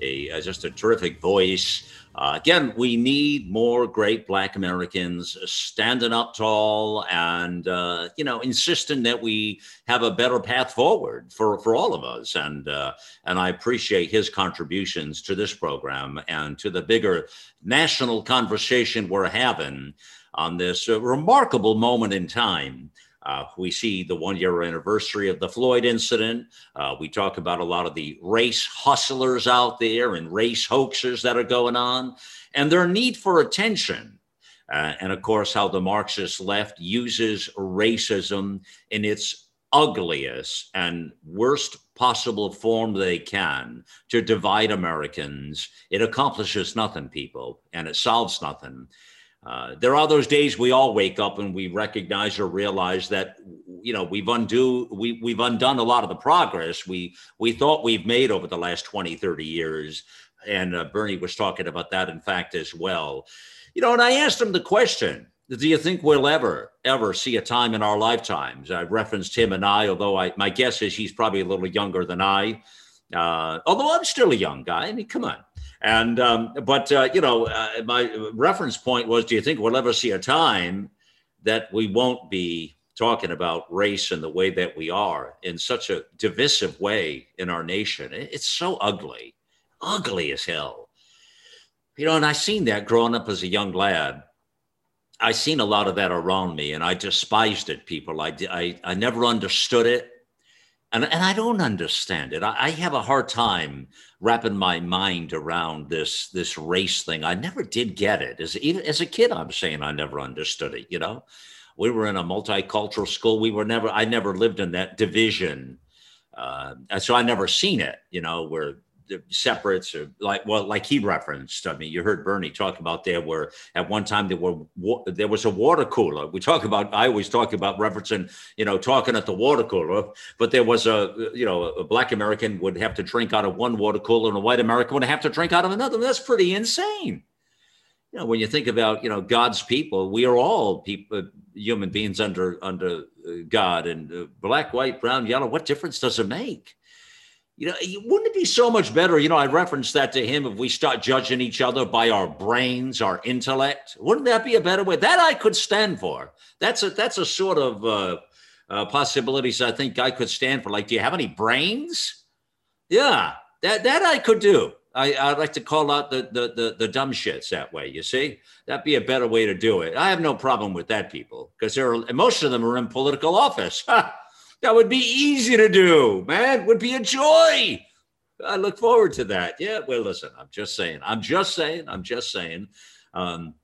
uh, a, uh, just a terrific voice. Uh, again, we need more great Black Americans standing up tall and uh, you know insisting that we have a better path forward for, for all of us. And uh, and I appreciate his contributions to this program and to the bigger national conversation we're having on this uh, remarkable moment in time. Uh, we see the one year anniversary of the Floyd incident. Uh, we talk about a lot of the race hustlers out there and race hoaxers that are going on and their need for attention. Uh, and of course, how the Marxist left uses racism in its ugliest and worst possible form they can to divide Americans. It accomplishes nothing, people, and it solves nothing. Uh, there are those days we all wake up and we recognize or realize that you know we've undo we, we've undone a lot of the progress we we thought we've made over the last 20 30 years. And uh, berny was talking about that in fact as well. You know and i asked him the question do you think we'll ever ever see a time in our lifetimes? I referenced him and i although i my guess is he's probably a little younger than i. Uh, although i'm still a young guy. I mean come on and um, but uh, you know, uh, my reference point was: Do you think we'll ever see a time that we won't be talking about race in the way that we are in such a divisive way in our nation? It's so ugly, ugly as hell. You know, and I seen that growing up as a young lad. I seen a lot of that around me, and I despised it. People, I I, I never understood it and, and I don't understand it. I, I, have a hard time wrapping my mind around this this race thing. I never did get it. As even as a kid, I'm saying I never understood it. You know, we were in a multicultural school. We were never. I never lived in that division, uh, so I never seen it. You know, where separates or like well like he referenced i mean you heard berny talk about there were at one time there were there was a water cooler. We talk about i always talk about referencing you know talking at the water cooler but there was a you know a black american would have to drink out of one water cooler and a white american would have to drink out of another. That's pretty insane. You know when you think about you know god's people we are all people human beings under under uh, god and uh, black white brown yellow. What difference does it make you know, wouldn't it be so much better? You know, I referenced that to him if we start judging each other by our brains, our intellect. Wouldn't that be a better way? That I could stand for. That's a that's a sort of uh, uh, possibilities I think I could stand for. Like, do you have any brains? Yeah, that that I could do. I, I'd like to call out the, the the the dumb shits that way. You see, that'd be a better way to do it. I have no problem with that, people, because there are most of them are in political office. <laughs> That would be easy to do, man. Would be a joy. I look forward to that. Yeah. Well, listen, I'm just saying. I'm just saying. I'm just saying. Um,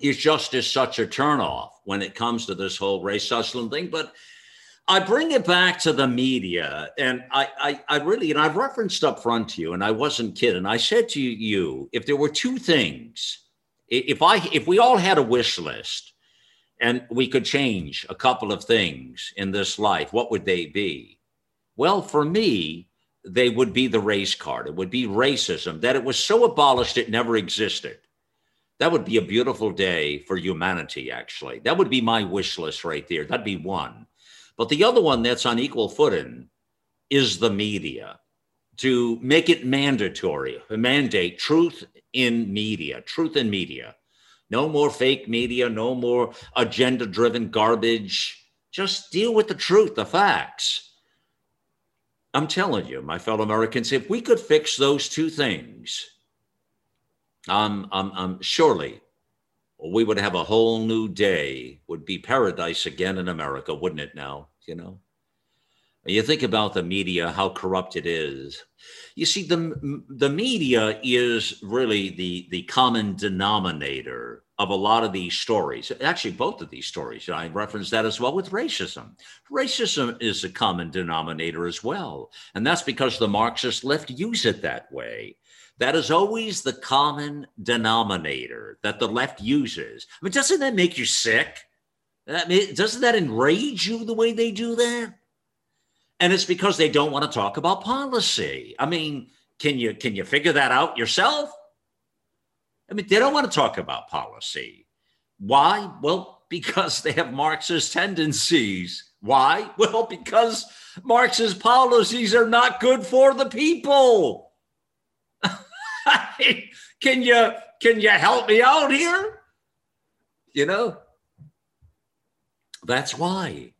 it's just is such a turnoff when it comes to this whole race hustling thing. But I bring it back to the media, and I, I, I really, and I've referenced up front to you, and I wasn't kidding. I said to you, if there were two things, if I, if we all had a wish list, and we could change a couple of things in this life, what would they be? Well, for me, they would be the race card. It would be racism, that it was so abolished it never existed. That would be a beautiful day for humanity, actually. That would be my wish list right there. That'd be one. But the other one that's on equal footing is the media to make it mandatory, mandate truth in media, truth in media. No more fake media, no more agenda driven garbage. Just deal with the truth, the facts. I'm telling you, my fellow Americans, if we could fix those two things, um, um, um, surely we would have a whole new day, would be paradise again in America, wouldn't it now? You know? You think about the media, how corrupt it is. You see, the, the media is really the, the common denominator of a lot of these stories. Actually, both of these stories. I referenced that as well with racism. Racism is a common denominator as well. And that's because the Marxist left use it that way. That is always the common denominator that the left uses. I mean, doesn't that make you sick? I mean, doesn't that enrage you the way they do that? And it's because they don't want to talk about policy. I mean, can you can you figure that out yourself? I mean, they don't want to talk about policy. Why? Well, because they have Marxist tendencies. Why? <laughs> Well, because Marxist policies are not good for the people. <laughs> can you can you help me out here? You know, that's why.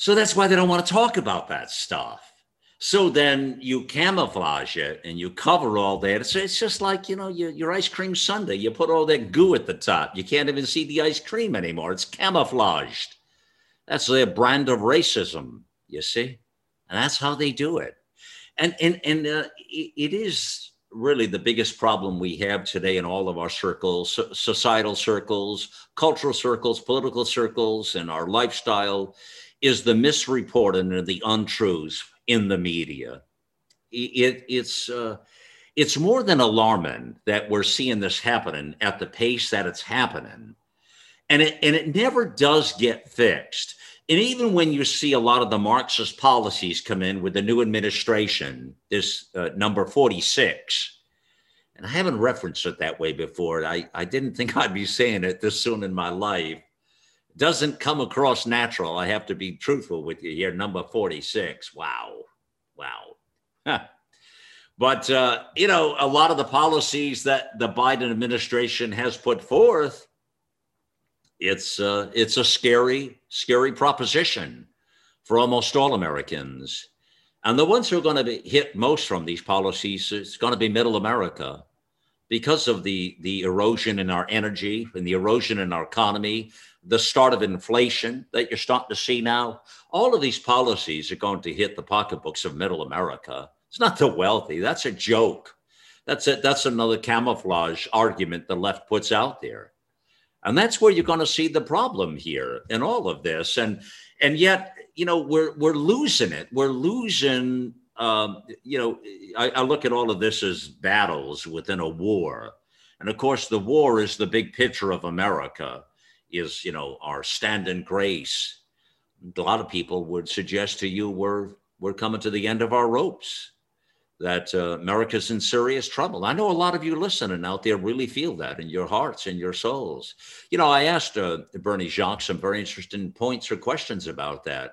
So that's why they don't want to talk about that stuff. So then you camouflage it and you cover all that. It's, it's just like, you know, your, your ice cream sundae. You put all that goo at the top. You can't even see the ice cream anymore. It's camouflaged. That's their brand of racism, you see? And that's how they do it. And, and, and uh, it, it is really the biggest problem we have today in all of our circles, societal circles, cultural circles, political circles, and our lifestyle is the misreporting and the untruths in the media. It, it's uh, it's more than alarming that we're seeing this happening at the pace that it's happening, and it and it never does get fixed. And even when you see a lot of the Marxist policies come in with the new administration, this uh, number 46, and I haven't referenced it that way before. I, I didn't think <laughs> I'd be saying it this soon in my life. Doesn't come across natural. I have to be truthful with you here. Number 46. Wow. Wow. But, uh, you know, a lot of the policies that the Biden administration has put forth it's uh, it's a scary, scary proposition for almost all Americans. And the ones who are going to be hit most from these policies is going to be middle America because of the, the erosion in our energy and the erosion in our economy, the start of inflation that you're starting to see now. All of these policies are going to hit the pocketbooks of middle America. It's not the wealthy. That's a joke. That's it. That's another camouflage argument the left puts out there. And that's where you're going to see the problem here in all of this. And and yet, you know, we're we're losing it. We're losing. Um, you know, I, I look at all of this as battles within a war, and of course, the war is the big picture of America. Is you know our stand grace. A lot of people would suggest to you we're we're coming to the end of our ropes that uh, America's in serious trouble. I know a lot of you listening out there really feel that in your hearts and your souls. You know, I asked uh, Berny Jacques some very interesting points or questions about that.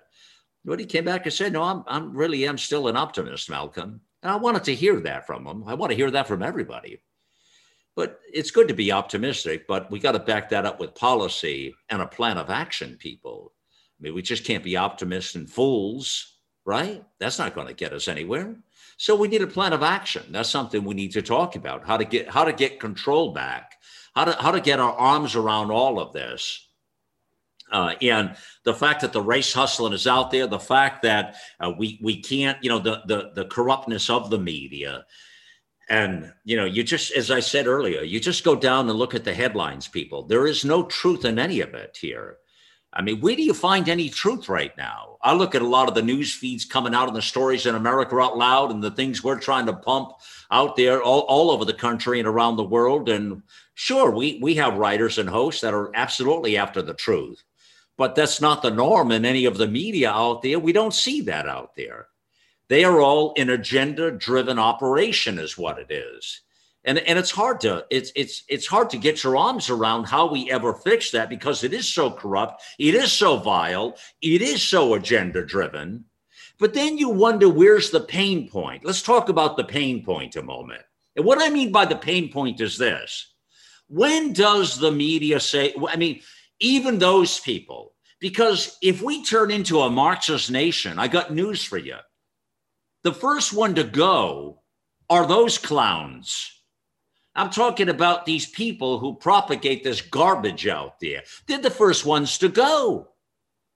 But he came back and said, "No, I'm, I'm really am still an optimist, Malcolm." And I wanted to hear that from him. I want to hear that from everybody. But it's good to be optimistic, but we got to back that up with policy and a plan of action, people. I mean, we just can't be optimists and fools, right? That's not going to get us anywhere. So we need a plan of action. That's something we need to talk about. How to get how to get control back. How to how to get our arms around all of this. Uh, and the fact that the race hustling is out there, the fact that uh, we we can't, you know, the the the corruptness of the media, and you know, you just as I said earlier, you just go down and look at the headlines, people. There is no truth in any of it here. I mean, where do you find any truth right now? I look at a lot of the news feeds coming out and the stories in America out loud and the things we're trying to pump out there all, all over the country and around the world. And sure, we, we have writers and hosts that are absolutely after the truth, but that's not the norm in any of the media out there. We don't see that out there. They are all an agenda driven operation, is what it is. And and it's hard to it's it's it's hard to get your arms around how we ever fix that because it is so corrupt it is so vile it is so agenda driven but then you wonder where's the pain point? Let's talk about the pain point a moment. And what i mean by the pain point is this. When does the media say i mean even those people because if we turn into a marxist nation i got news for you the first one to go are those clowns I'm talking about these people who propagate this garbage out there. They're the first ones to go.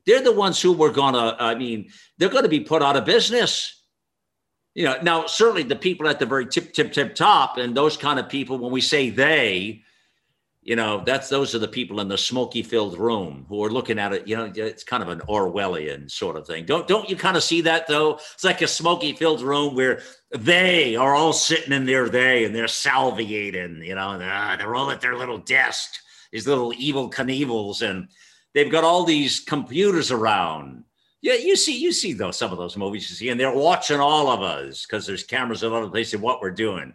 they're the ones who were going to, I mean, they're going to be put out of business. You know, now certainly the people at the very tip, tip, tip top, and those kind of people, when we say they, you know, that's those are the people in the smoky filled room who are looking at it. You know, it's kind of an Orwellian sort of thing. Don't don't you kind of see that though? It's like a smoky filled room where they are all sitting in their they and they're salviating. You know, they're, uh, they're all at their little desk, these little evil Knievels, and they've got all these computers around yeah, you see, you see those some of those movies you see, and they're watching all of us because there's cameras all over the place what we're doing.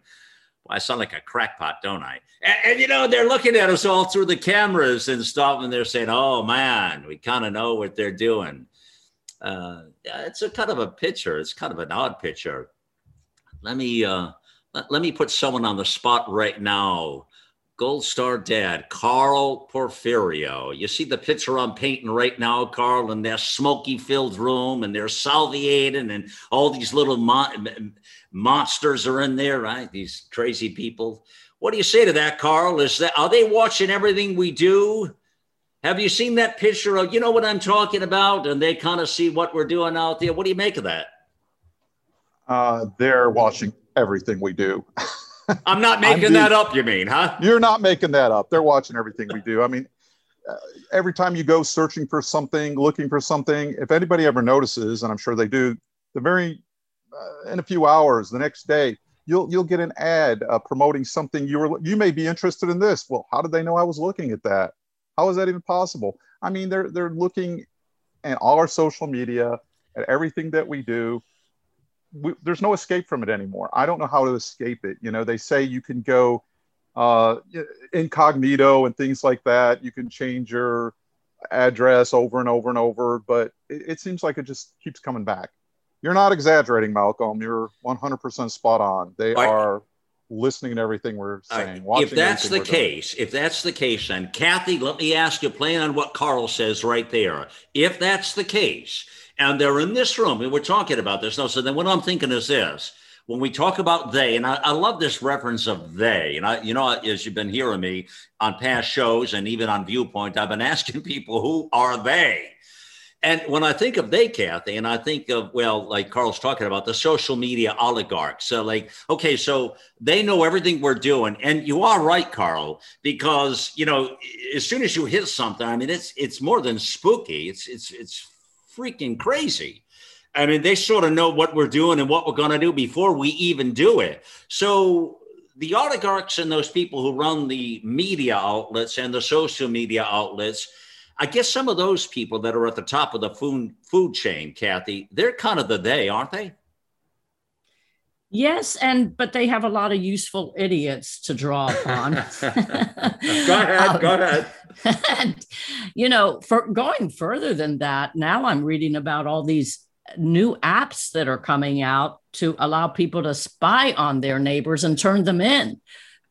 I sound like a crackpot, don't I? And, and, you know, they're looking at us all through the cameras and stuff, and they're saying, "Oh man, we kind of know what they're doing." Uh, it's a kind of a picture. It's kind of an odd picture. Let me uh, let, let me put someone on the spot right now Gold Star Dad, Carl Porfirio. You see the picture I'm painting right now, Carl, in their smoky filled room, and they're salviating, and all these little monsters are in there, right? These crazy people. What do you say to that, Carl? Is that are they watching everything we do? Have you seen that picture of you know what I'm talking about? And they kind of see what we're doing out there. What do you make of that? Uh, they're watching everything we do. <laughs> I'm not making I'm that up, you mean, huh? You're not making that up. They're watching everything we do. I mean, uh, every time you go searching for something, looking for something, if anybody ever notices, and I'm sure they do, the very uh, in a few hours, the next day, you'll you'll get an ad uh, promoting something you were you may be interested in this. Well, how did they know I was looking at that? How is that even possible? I mean, they're they're looking at all our social media, at everything that we do, we, there's no escape from it anymore. I don't know how to escape it. You know, they say you can go uh, incognito and things like that. You can change your address over and over and over, but it, it seems like it just keeps coming back. You're not exaggerating, Malcolm. You're 100% spot on. They are listening to everything we're saying. Right. If that's the case, doing. if that's the case, then Kathy, let me ask you, playing on what Carl says right there. If that's the case, and they're in this room and we're talking about this now. So then what I'm thinking is this when we talk about they, and I, I, love this reference of they, and I, you know, as you've been hearing me on past shows and even on Viewpoint, I've been <laughs> asking people, who are they? And when I think of they, Kathy, and I think of, well, like Carl's talking about the social media oligarchs. So, like, okay, so they know everything we're doing. And you are right, Carl, because, you know, as soon as you hit something, I mean, it's it's more than spooky. It's it's it's freaking crazy. I mean, they sort of know what we're doing and what we're going to do before we even do it. So the oligarchs and those people who run the media outlets and the social media outlets, I guess some of those people that are at the top of the food food chain, Kathy, they're kind of the they, aren't they? Yes, and but they have a lot of useful idiots to draw upon. <laughs> <laughs> go ahead, um, go ahead. <laughs> And, you know, for going further than that, now I'm reading about all these new apps that are coming out to allow people to spy on their neighbors and turn them in.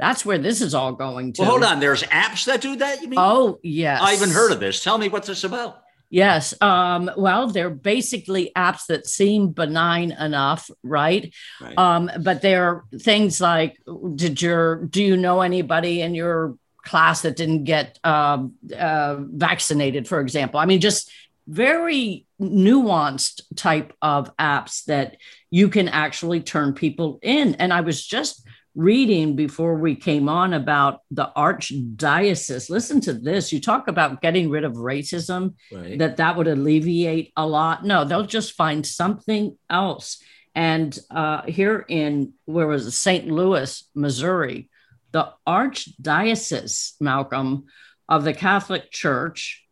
That's where this is all going to. Well, hold on. There's apps that do that. You mean? Oh, yes. I haven't heard of this. Tell me what's this about. Yes. Um, well, they're basically apps that seem benign enough, right? right. Um, but they're things like, did your do you know anybody in your class that didn't get uh, uh, vaccinated, for example? I mean, just very nuanced type of apps that you can actually turn people in. And I was just reading before we came on about the archdiocese listen to this you talk about getting rid of racism right. that that would alleviate a lot no they'll just find something else and uh, here in where was it st louis missouri the archdiocese malcolm of the catholic church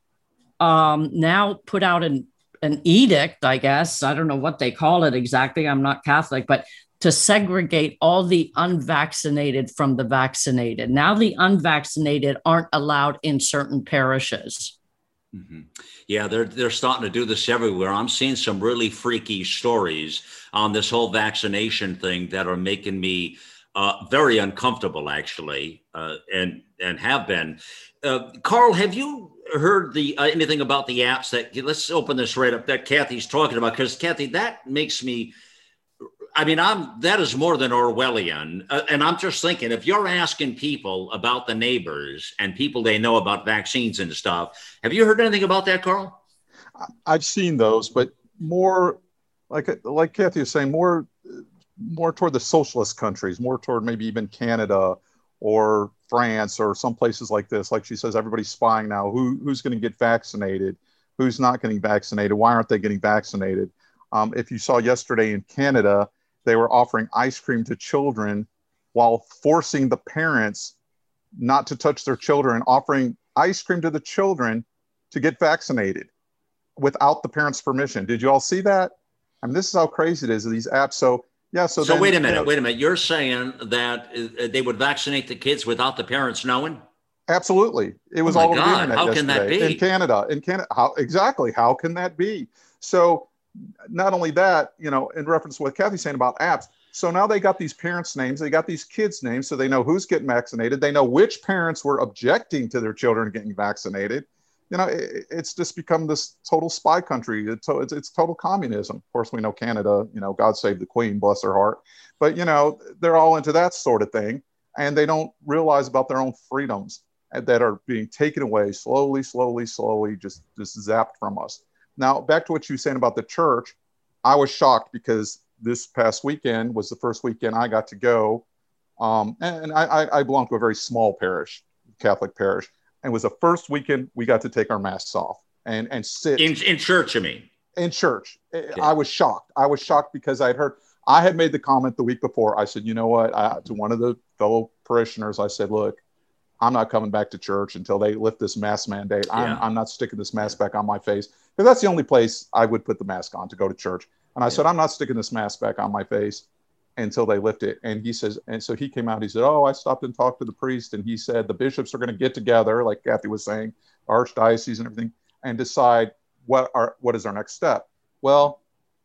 um, now put out an an edict, I guess. I don't know what they call it exactly. I'm not Catholic, but to segregate all the unvaccinated from the vaccinated. Now, the unvaccinated aren't allowed in certain parishes. Mm-hmm. Yeah, they're they're starting to do this everywhere. I'm seeing some really freaky stories on this whole vaccination thing that are making me uh, very uncomfortable, actually, uh, and and have been. Uh, Carl, have you heard the uh, anything about the apps that? Let's open this right up that Kathy's talking about because Kathy, that makes me I mean, I'm that is more than Orwellian, uh, and I'm just thinking if you're asking people about the neighbors and people they know about vaccines and stuff, have you heard anything about that, Carl? I've seen those, but more like like Kathy was saying, more more toward the socialist countries, more toward maybe even Canada or France or some places like this. Like she says, everybody's spying now. Who who's going to get vaccinated? Who's not getting vaccinated? Why aren't they getting vaccinated? Um, if you saw yesterday in Canada, they were offering ice cream to children while forcing the parents not to touch their children, offering ice cream to the children to get vaccinated without the parents' permission. Did you all see that? I mean, this is how crazy it is. These apps. So yeah. So, so then, wait a minute. You know, wait a minute. You're saying that uh, they would vaccinate the kids without the parents knowing? Absolutely. It was oh all over the internet how yesterday. can that be? in Canada. In Canada, how exactly? How can that be? So not only that, you know, in reference to what Kathy's saying about apps. So now they got these parents' names, they got these kids' names, so they know who's getting vaccinated. They know which parents were objecting to their children getting vaccinated. You know, it, it's just become this total spy country. It's, it's, it's total communism. Of course, we know Canada. You know, God save the Queen, bless her heart. But you know, they're all into that sort of thing, and they don't realize about their own freedoms uh, that are being taken away slowly, slowly, slowly, just just zapped from us. Now, back to what you were saying about the church, I was shocked because this past weekend was the first weekend I got to go. Um, and I, I, belong to a very small parish, Catholic parish, and it was the first weekend we got to take our masks off and, and sit in, in church. I mean, in church. Okay. I was shocked. I was shocked because I'd heard, I had made the comment the week before. I said, you know what, I, to one of the fellow parishioners, I said, look, I'm not coming back to church until they lift this mask mandate. I'm, yeah. I'm not sticking this mask back on my face because that's the only place I would put the mask on to go to church. And I yeah. said, I'm not sticking this mask back on my face until they lift it. And he says, and so he came out, he said, Oh, I stopped and talked to the priest. And he said, the bishops are going to get together, like Kathy was saying, archdiocese and everything, and decide what are, what is our next step. Well,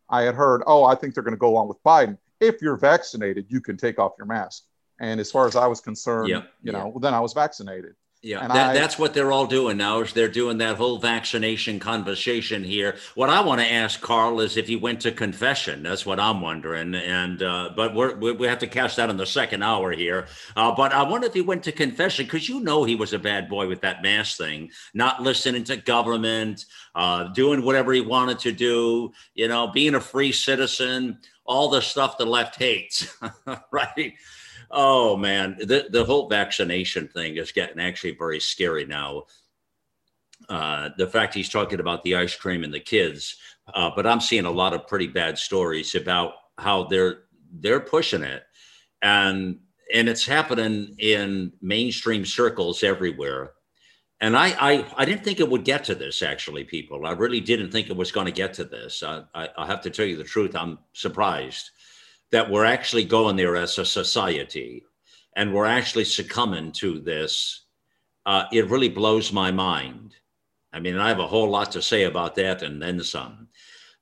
I had heard, oh, I think they're going to go along with Biden. If you're vaccinated, you can take off your mask. And as far as I was concerned, yep. you know, well, then I was vaccinated. Yeah, that, I, that's what they're all doing now. Is they're doing that whole vaccination conversation here. What I want to ask Carl is if he went to confession. That's what I'm wondering. And uh, but we're, we have to catch that in the second hour here. Uh, but I wonder if he went to confession because you know he was a bad boy with that mask thing, not listening to government, uh, doing whatever he wanted to do. You know, being a free citizen, all the stuff the left hates, <laughs> right? Oh man, the the whole vaccination thing is getting actually very scary now. Uh, the fact he's talking about the ice cream and the kids, uh, but I'm seeing a lot of pretty bad stories about how they're they're pushing it, and and it's happening in mainstream circles everywhere. And I, I, I didn't think it would get to this. Actually, people, I really didn't think it was going to get to this. I, I, I have to tell you the truth. I'm surprised that we're actually going there as a society and we're actually succumbing to this, uh, it really blows my mind. I mean, I have a whole lot to say about that and then some.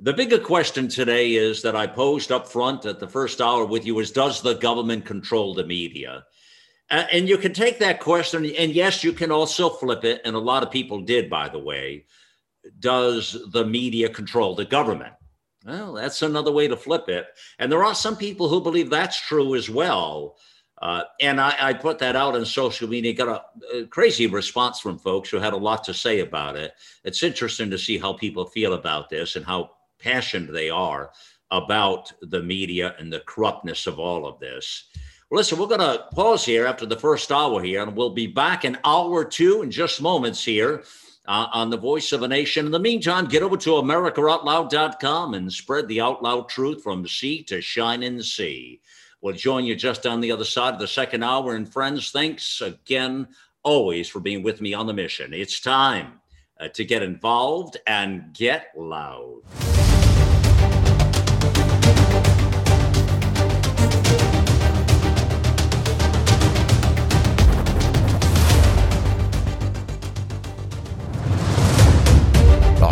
The bigger question today is that I posed up front at the first hour with you is Does the government control the media? And you can take that question, and yes, you can also flip it. And a lot of people did, by the way. Does the media control the government? Well, that's another way to flip it. And there are some people who believe that's true as well. Uh, and I, I, put that out on social media, got a, a, crazy response from folks who had a lot to say about it. It's interesting to see how people feel about this and how passionate they are about the media and the corruptness of all of this. Well, listen, we're going to pause here after the first hour here, and we'll be back in hour two in just moments here uh, on the voice of a nation. In the meantime, get over to AmericaOutloud.com and spread the out loud truth from sea to shining sea. We'll join you just on the other side of the second hour. And friends, thanks again, always, for being with me on the mission. It's time uh, to get involved and get loud.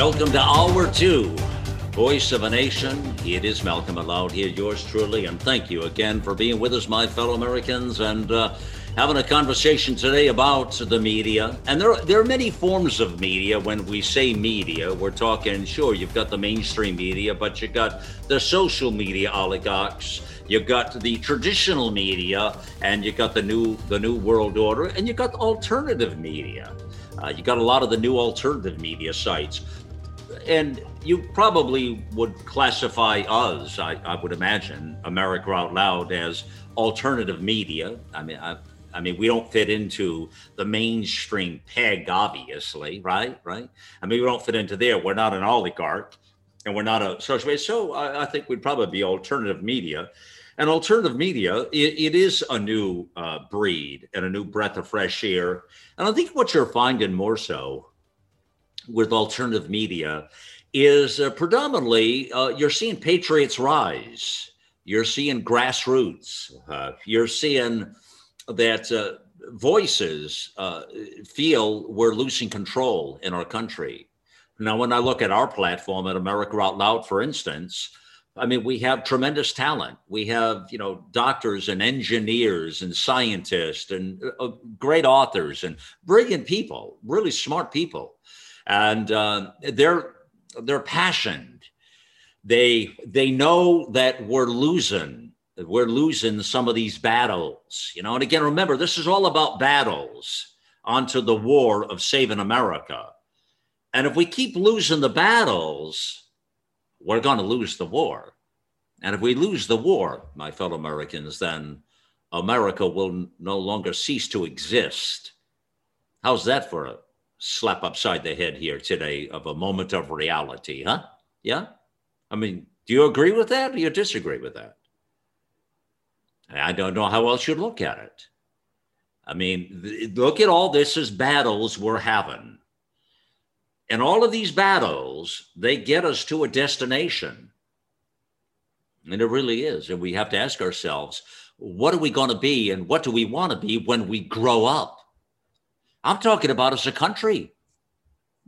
Welcome to Hour Two voice of a nation. It is Malcolm McLeod here, yours truly, and thank you again for being with us, my fellow Americans, and uh, having a conversation today about the media. And there, there are many forms of media. When we say media, we're talking, sure, you've got the mainstream media, but you've got the social media oligarchs. You've got the traditional media, and you've got the new the new world order, and you've got alternative media. Uh, you got a lot of the new alternative media sites and you probably would classify us, I, I, would imagine, America Out Loud as alternative media. I mean, I, I, mean, we don't fit into the mainstream peg, obviously, right? Right. I mean, we don't fit into there. We're not an oligarch, and we're not a social media. So I, I think we'd probably be alternative media. And alternative media, it, it is a new uh, breed and a new breath of fresh air. And I think what you're finding more so with alternative media is uh, predominantly uh, you're seeing patriots rise. You're seeing grassroots. Uh, you're seeing that uh, voices uh, feel we're losing control in our country. Now, when I look at our platform at America Out Loud, for instance, I mean, we have tremendous talent. We have, you know, doctors and engineers and scientists and uh, great authors and brilliant people, really smart people and uh, they're they're passionate. They they know that we're losing. We're losing some of these battles, you know. And again, remember, this is all about battles onto the war of saving America. And if we keep losing the battles, we're going to lose the war. And if we lose the war, my fellow Americans, then America will no longer cease to exist. How's that for a slap upside the head here today of a moment of reality, huh? Yeah? I mean, do you agree with that or you disagree with that? I don't know how else you look at it. I mean, look at all this as battles we're having. And all of these battles, they get us to a destination. And it really is. And we have to ask ourselves, what are we going to be and what do we want to be when we grow up? I'm talking about as a country.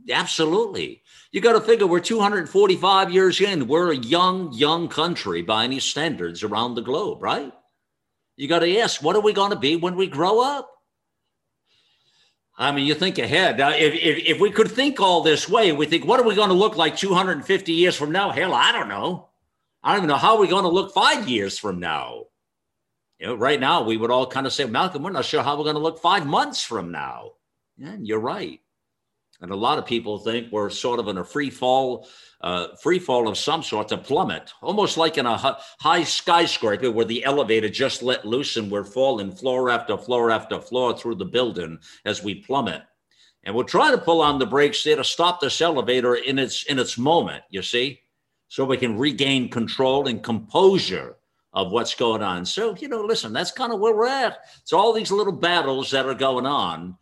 Absolutely. You got to figure we're 245 years in. We're a young, young country by any standards around the globe, right? You got to ask, what are we going to be when we grow up? I mean, you think ahead. If, if, if we could think all this way, we think, what are we going to look like 250 years from now? Hell, I don't know. I don't even know how we're going to look five years from now. You know, right now, we would all kind of say, Malcolm, we're not sure how we're going to look five months from now. Yeah, you're right. And a lot of people think we're sort of in a free fall, uh, free fall of some sort to plummet, almost like in a high skyscraper where the elevator just let loose and we're falling floor after floor after floor through the building as we plummet. And we're trying to pull on the brakes there to stop this elevator in its in its moment, you see, so we can regain control and composure of what's going on. So, you know, listen, that's kind of where we're at. It's all these little battles that are going on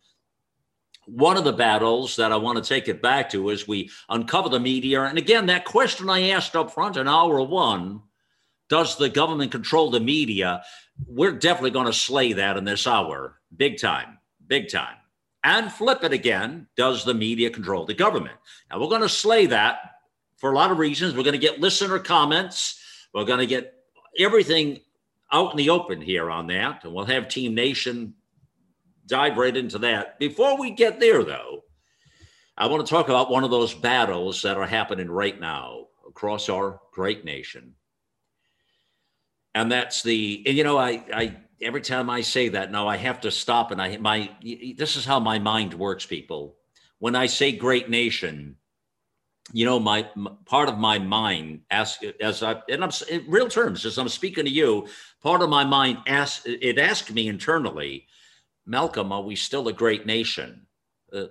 one of the battles that I want to take it back to is we uncover the media. And again, that question I asked up front in hour one does the government control the media? We're definitely going to slay that in this hour, big time, big time. And flip it again does the media control the government? Now, we're going to slay that for a lot of reasons. We're going to get listener comments, we're going to get everything out in the open here on that. And we'll have Team Nation dive right into that. Before we get there, though, I want to talk about one of those battles that are happening right now across our great nation. And that's the, and you know, I, I, every time I say that now, I have to stop and I, my, this is how my mind works, people. When I say great nation, you know, my, my part of my mind ask as I, and I'm in real terms, as I'm speaking to you, part of my mind ask it asked me internally, Malcolm, are we still a great nation? Uh,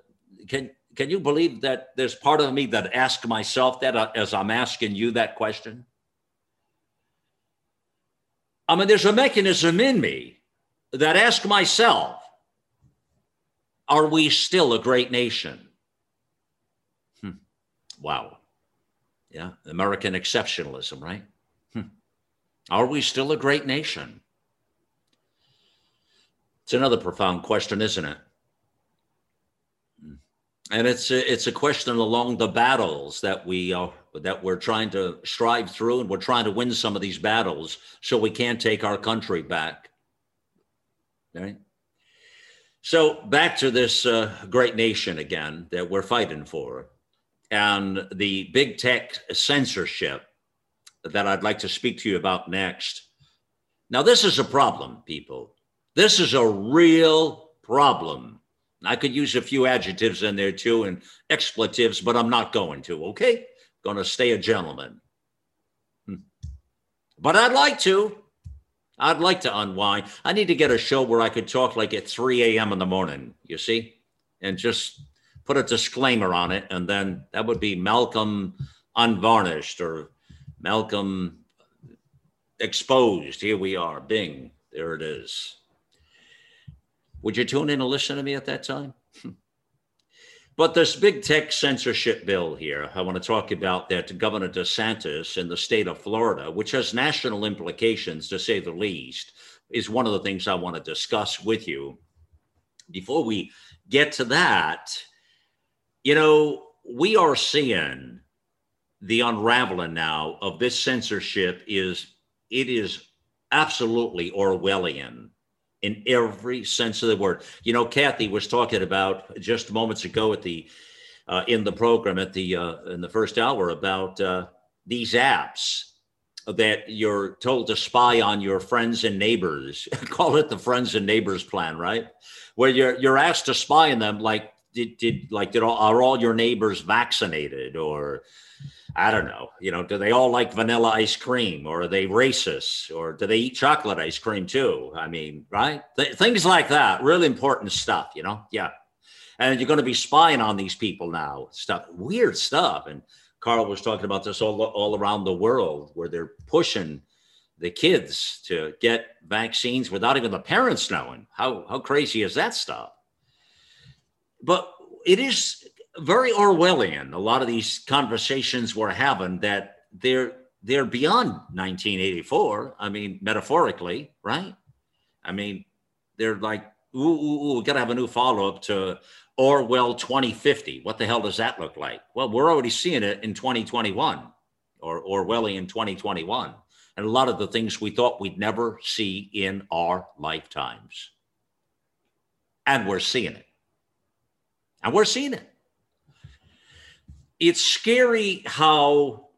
can can you believe that there's part of me that ask myself that uh, as I'm asking you that question? I mean, there's a mechanism in me that ask myself, are we still a great nation? Hmm. Wow. Yeah, American exceptionalism, right? Hmm. Are we still a great nation? It's another profound question, isn't it? and it's a, it's a question along the battles that we are that we're trying to strive through, and we're trying to win some of these battles so we can take our country back. Right. So back to this uh, great nation again that we're fighting for, and the big tech censorship that I'd like to speak to you about next. Now, this is a problem, people. This is a real problem. I could use a few adjectives in there too and expletives, but I'm not going to, okay? Going to stay a gentleman. Hmm. But I'd like to. I'd like to unwind. I need to get a show where I could talk like at 3 a.m. in the morning, you see, and just put a disclaimer on it. And then that would be Malcolm Unvarnished or Malcolm Exposed. Here we are. Bing. There it is. Would you tune in and listen to me at that time? <laughs> but this big tech censorship bill here, I want to talk about that Governor DeSantis in the state of Florida, which has national implications to say the least, is one of the things I want to discuss with you. Before we get to that, you know, we are seeing the unraveling now of this censorship is it is absolutely Orwellian in every sense of the word. You know, Kathy was talking about just moments ago at the uh, in the program at the uh, in the first hour about uh, these apps that you're told to spy on your friends and neighbors. <laughs> Call it the friends and neighbors plan, right? Where you're you're asked to spy on them, like did did like did all, are all your neighbors vaccinated or I don't know. You know, do they all like vanilla ice cream or are they racist or do they eat chocolate ice cream too? I mean, right? Th- things like that. Really important stuff, you know? Yeah. And you're going to be spying on these people now. Stuff, weird stuff. And Carl was talking about this all, all around the world where they're pushing the kids to get vaccines without even the parents knowing. How, how crazy is that stuff? But it is very Orwellian. A lot of these conversations we're having that they're they're beyond 1984. I mean, metaphorically, right? I mean, they're like, ooh, ooh, ooh got to have a new follow up to Orwell 2050. What the hell does that look like? Well, we're already seeing it in 2021 or Orwellian 2021. And a lot of the things we thought we'd never see in our lifetimes. And we're seeing it. And we're seeing it it's scary how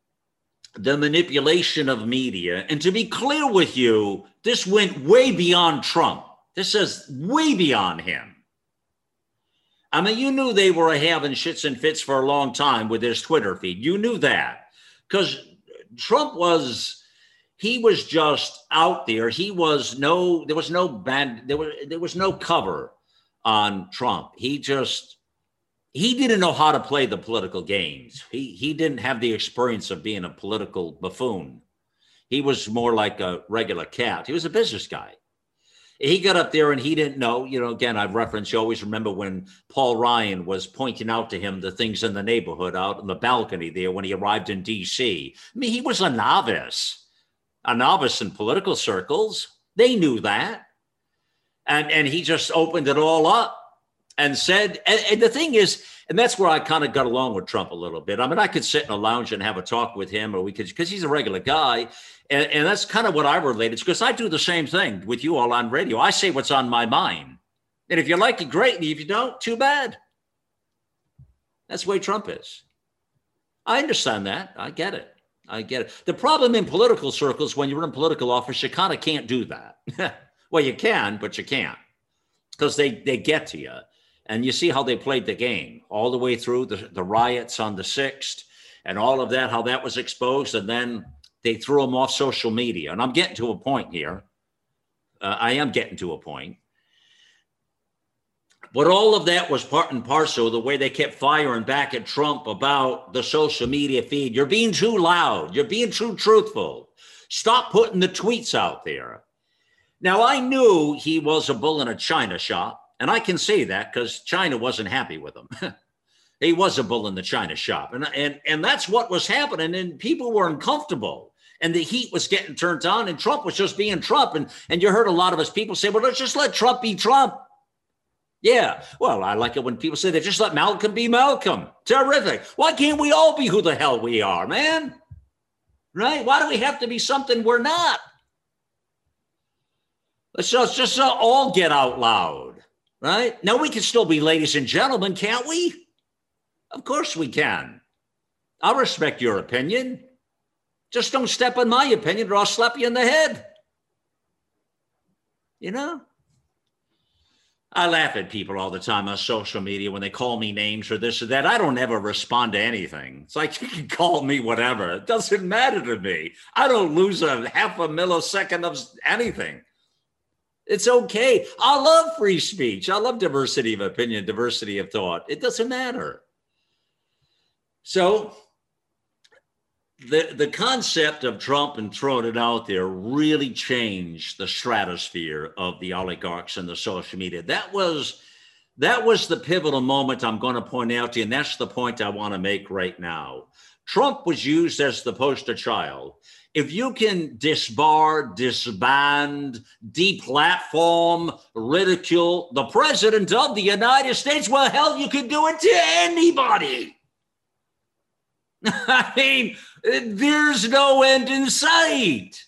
the manipulation of media, and to be clear with you, this went way beyond Trump. This is way beyond him. I mean, you knew they were having shits and fits for a long time with his Twitter feed. You knew that because Trump was, he was just out there. He was no, there was no bad, there was, there was no cover on Trump. He just, he didn't know how to play the political games. He he didn't have the experience of being a political buffoon. He was more like a regular cat. He was a business guy. He got up there and he didn't know. You know, again, I've referenced. You always remember when Paul Ryan was pointing out to him the things in the neighborhood out on the balcony there when he arrived in D.C. I mean, he was a novice, a novice in political circles. They knew that, and and he just opened it all up and said, and, and, the thing is, and that's where I kind of got along with Trump a little bit. I mean, I could sit in a lounge and have a talk with him, or we could, because he's a regular guy. And, and that's kind of what I related to, because I do the same thing with you all on radio. I say what's on my mind. And if you like it, great. And if you don't, too bad. That's the way Trump is. I understand that. I get it. I get it. The problem in political circles, when you're in political office, you kind of can't do that. <laughs> well, you can, but you can't because they, they get to you. And you see how they played the game all the way through the, the riots on the 6th and all of that, how that was exposed. And then they threw them off social media. And I'm getting to a point here. Uh, I am getting to a point. But all of that was part and parcel the way they kept firing back at Trump about the social media feed. You're being too loud. You're being too truthful. Stop putting the tweets out there. Now, I knew he was a bull in a china shop. And I can say that because China wasn't happy with him. <laughs> he was a bull in the China shop. And, and, and that's what was happening. And people were uncomfortable. And the heat was getting turned on. And Trump was just being Trump. And, and you heard a lot of us people say, well, let's just let Trump be Trump. Yeah. Well, I like it when people say they just let Malcolm be Malcolm. Terrific. Why can't we all be who the hell we are, man? Right? Why do we have to be something we're not? Let's just, just all get out loud, right? Now we can still be ladies and gentlemen, can't we? Of course we can. I'll respect your opinion. Just don't step on my opinion or I'll slap you in the head. You know? I laugh at people all the time on social media when they call me names or this or that. I don't ever respond to anything. It's like <laughs> you can call me whatever. It doesn't matter to me. I don't lose a half a millisecond of anything. It's okay. I love free speech. I love diversity of opinion, diversity of thought. It doesn't matter. So the the concept of Trump and throwing it out there really changed the stratosphere of the oligarchs and the social media. That was that was the pivotal moment I'm going to point out to you, and that's the point I want to make right now. Trump was used as the poster child if you can disbar, disband, deplatform, ridicule the president of the United States, well, hell, you can do it to anybody. <laughs> I mean, there's no end in sight.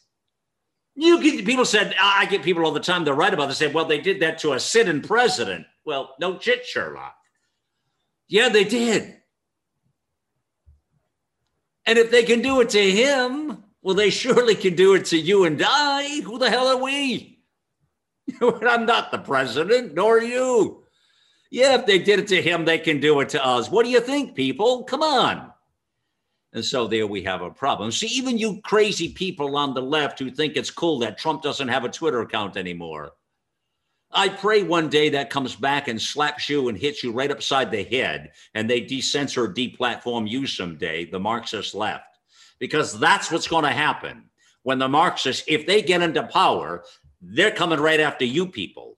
You get people said I get people all the time. They're right about this. Say, well, they did that to a sitting president. Well, no shit, Sherlock. Yeah, they did. And if they can do it to him, well, they surely can do it to you and I. Who the hell are we? <laughs> I'm not the president, nor you. Yeah, if they did it to him, they can do it to us. What do you think, people? Come on. And so there we have a problem. See, even you crazy people on the left who think it's cool that Trump doesn't have a Twitter account anymore. I pray one day that comes back and slaps you and hits you right upside the head and they decensor, deplatform you someday, the Marxist left because that's what's going to happen when the Marxists, if they get into power, they're coming right after you people.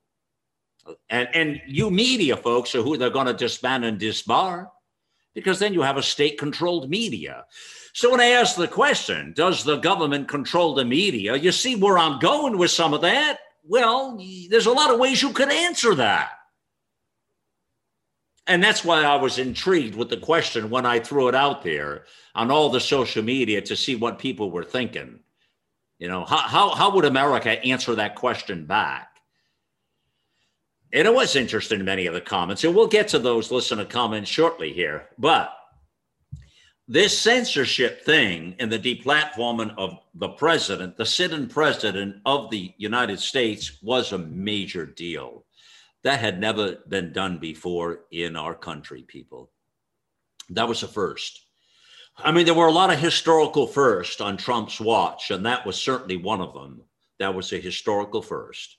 And, and you media folks are who they're going to disband and disbar because then you have a state controlled media. So when I ask the question, does the government control the media? You see where I'm going with some of that? Well, there's a lot of ways you could answer that. And that's why I was intrigued with the question when I threw it out there on all the social media to see what people were thinking. You know, how, how, how would America answer that question back? And it was interesting, many of the comments, and we'll get to those listener comments shortly here. But this censorship thing and the deplatforming of the president, the sitting president of the United States, was a major deal. That had never been done before in our country, people. That was a first. I mean, there were a lot of historical firsts on Trump's watch, and that was certainly one of them. That was a historical first.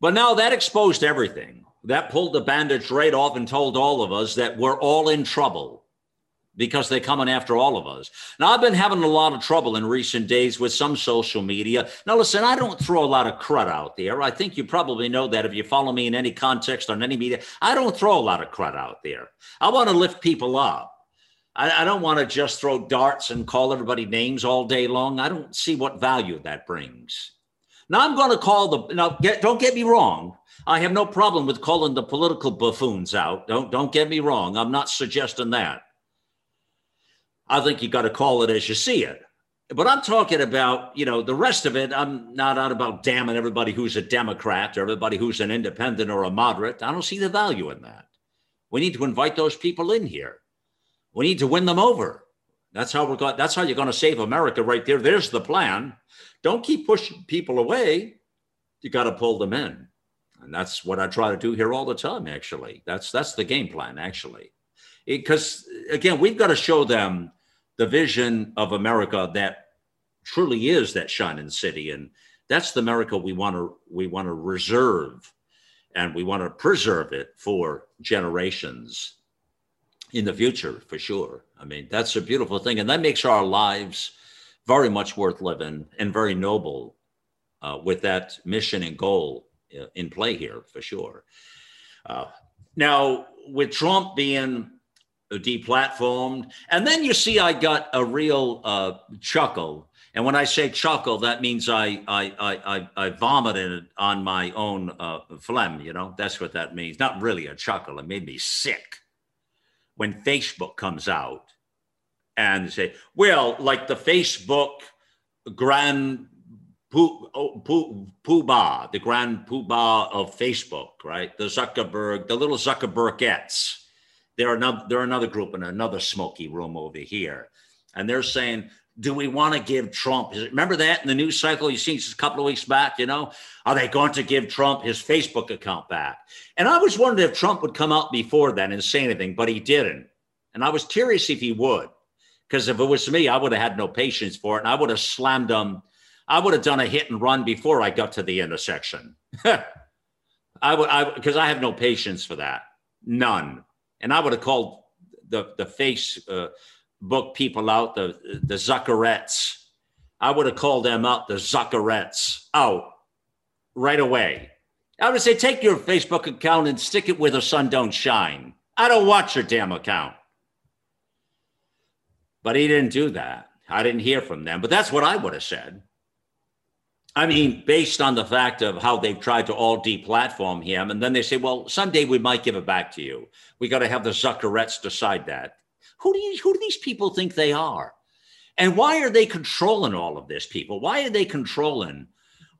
But now that exposed everything. That pulled the bandage right off and told all of us that we're all in trouble because they're coming after all of us. Now, I've been having a lot of trouble in recent days with some social media. Now, listen, I don't throw a lot of crud out there. I think you probably know that if you follow me in any context on any media. I don't throw a lot of crud out there. I want to lift people up. I, I don't want to just throw darts and call everybody names all day long. I don't see what value that brings. Now I'm going to call the now. Get, don't get me wrong. I have no problem with calling the political buffoons out. Don't don't get me wrong. I'm not suggesting that. I think you got to call it as you see it. But I'm talking about, you know, the rest of it. I'm not out about damning everybody who's a Democrat or everybody who's an independent or a moderate. I don't see the value in that. We need to invite those people in here. We need to win them over. That's how we're going. That's how you're going to save America, right there. There's the plan. Don't keep pushing people away. You got to pull them in, and that's what I try to do here all the time. Actually, that's that's the game plan. Actually, because again, we've got to show them the vision of America that truly is that shining city, and that's the America we want to we want to reserve, and we want to preserve it for generations in the future for sure. I mean, that's a beautiful thing. And that makes our lives very much worth living and very noble uh, with that mission and goal uh, in play here for sure. Uh, now, with Trump being deplatformed, and then you see I got a real uh, chuckle And when I say chuckle, that means I I I I, vomited on my own uh, phlegm. You know, that's what that means. Not really a chuckle. It made me sick when Facebook comes out and say, well, like the Facebook grand oh, poo, poobah, the grand poobah of Facebook, right? The Zuckerberg, the little Zuckerbergettes. They're another, they're another group in another smoky room over here. And they're saying, do we want to give Trump? Remember that in the news cycle you seen just a couple of weeks back? You know, are they going to give Trump his Facebook account back? And I was wondering if Trump would come out before then and say anything, but he didn't. And I was curious if he would, because if it was me, I would have had no patience for it, and I would have slammed him. I would have done a hit and run before I got to the intersection. <laughs> I would, I because I have no patience for that, none. And I would have called the the face. Uh, people out, the the Zuckerettes. I would have called them out, the Zuckerettes, out right away. I would say, take your Facebook account and stick it where the sun don't shine. I don't watch your damn account. But he didn't do that. I didn't hear from them. But that's what I would have said. I mean, based on the fact of how they've tried to all deplatform him, and then they say, well, someday we might give it back to you. We got to have the Zuckerettes decide that. Who do you, who do these people think they are? And why are they controlling all of this, people? Why are they controlling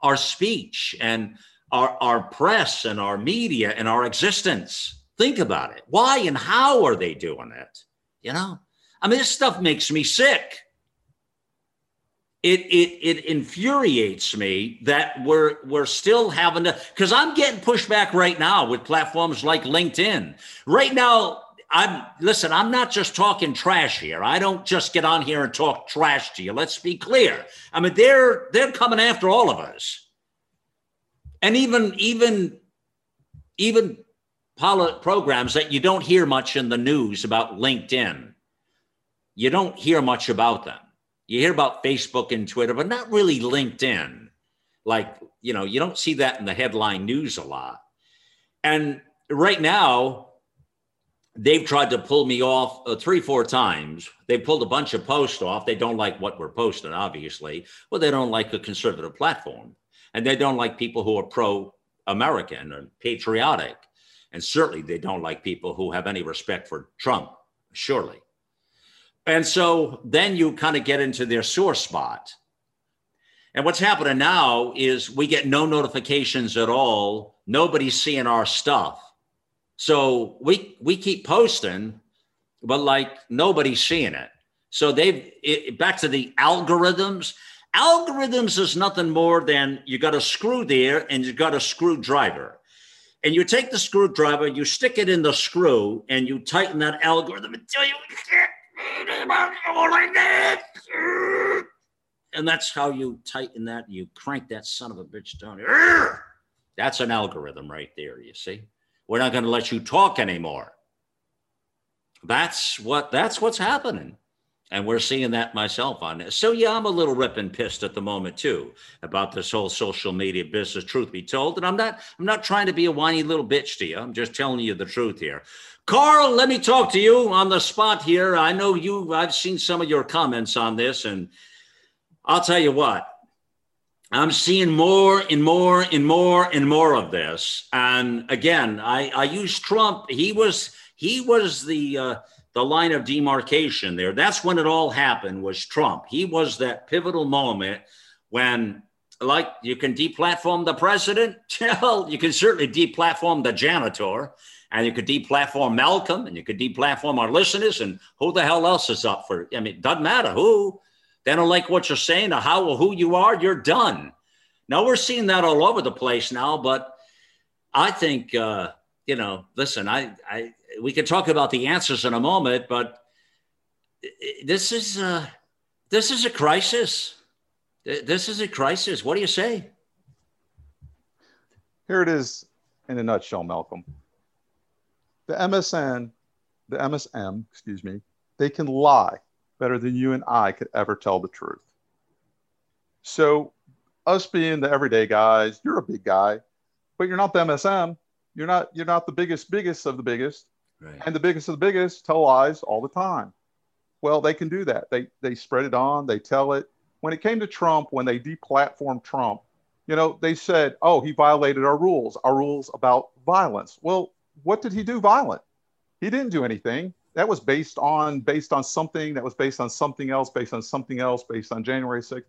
our speech and our, our press and our media and our existence? Think about it. Why and how are they doing it? You know, I mean, this stuff makes me sick. It, it, it infuriates me that we're we're still having to because I'm getting pushback right now with platforms like LinkedIn. Right now, I'm listen, I'm not just talking trash here. I don't just get on here and talk trash to you. Let's be clear. I mean, they're they're coming after all of us. And even even even programs that you don't hear much in the news about LinkedIn. You don't hear much about them. You hear about Facebook and Twitter, but not really LinkedIn. Like, you know, you don't see that in the headline news a lot. And right now, they've tried to pull me off uh, three, four times. They pulled a bunch of posts off. They don't like what we're posting, obviously. Well, they don't like a conservative platform. And they don't like people who are pro American and patriotic. And certainly they don't like people who have any respect for Trump, surely. And so then you kind of get into their sore spot. And what's happening now is we get no notifications at all. Nobody's seeing our stuff so we we keep posting, but like nobody's seeing it. So they've it, back to the algorithms. Algorithms is nothing more than you got a screw there and you got a screwdriver. And you take the screwdriver, you stick it in the screw, and you tighten that algorithm until you and that's how you tighten that. You crank that son of a bitch down. That's an algorithm right there, you see. We're not going to let you talk anymore. That's what that's what's happening. And we're seeing that myself on this. So yeah, I'm a little ripping pissed at the moment too about this whole social media business, truth be told. And I'm not I'm not trying to be a whiny little bitch to you. I'm just telling you the truth here. Carl, let me talk to you on the spot here. I know you I've seen some of your comments on this, and I'll tell you what, I'm seeing more and more and more and more of this. And again, I, I use Trump. He was he was the uh, the line of demarcation there. That's when it all happened. Was Trump? He was that pivotal moment when, like, you can deplatform the president. <laughs> Well, you can certainly deplatform the janitor, and you could deplatform Malcolm, and you could deplatform our listeners, and who the hell else is up for? I mean, it doesn't matter who. They don't like what you're saying or how or who you are, you're done. Now we're seeing that all over the place now, but I think uh, you know, listen, I, I we can talk about the answers in a moment, but this is uh, this is a crisis. This is a crisis. What do you say? Here it is in a nutshell, Malcolm. The MSN, the MSM, excuse me, they can lie better than you and I could ever tell the truth. So, us being the everyday guys, you're a big guy, but you're not the MSM. You're not you're not the biggest biggest of the biggest, right. and the biggest of the biggest tell lies all the time. Well, they can do that. They they spread it on. They tell it. when it came to Trump, when they deplatformed Trump, you know, they said, oh, he violated our rules, our rules about violence. Well, what did he do violent? He didn't do anything. That was based on based on something that was based on something else, based on something else, based on January 6th.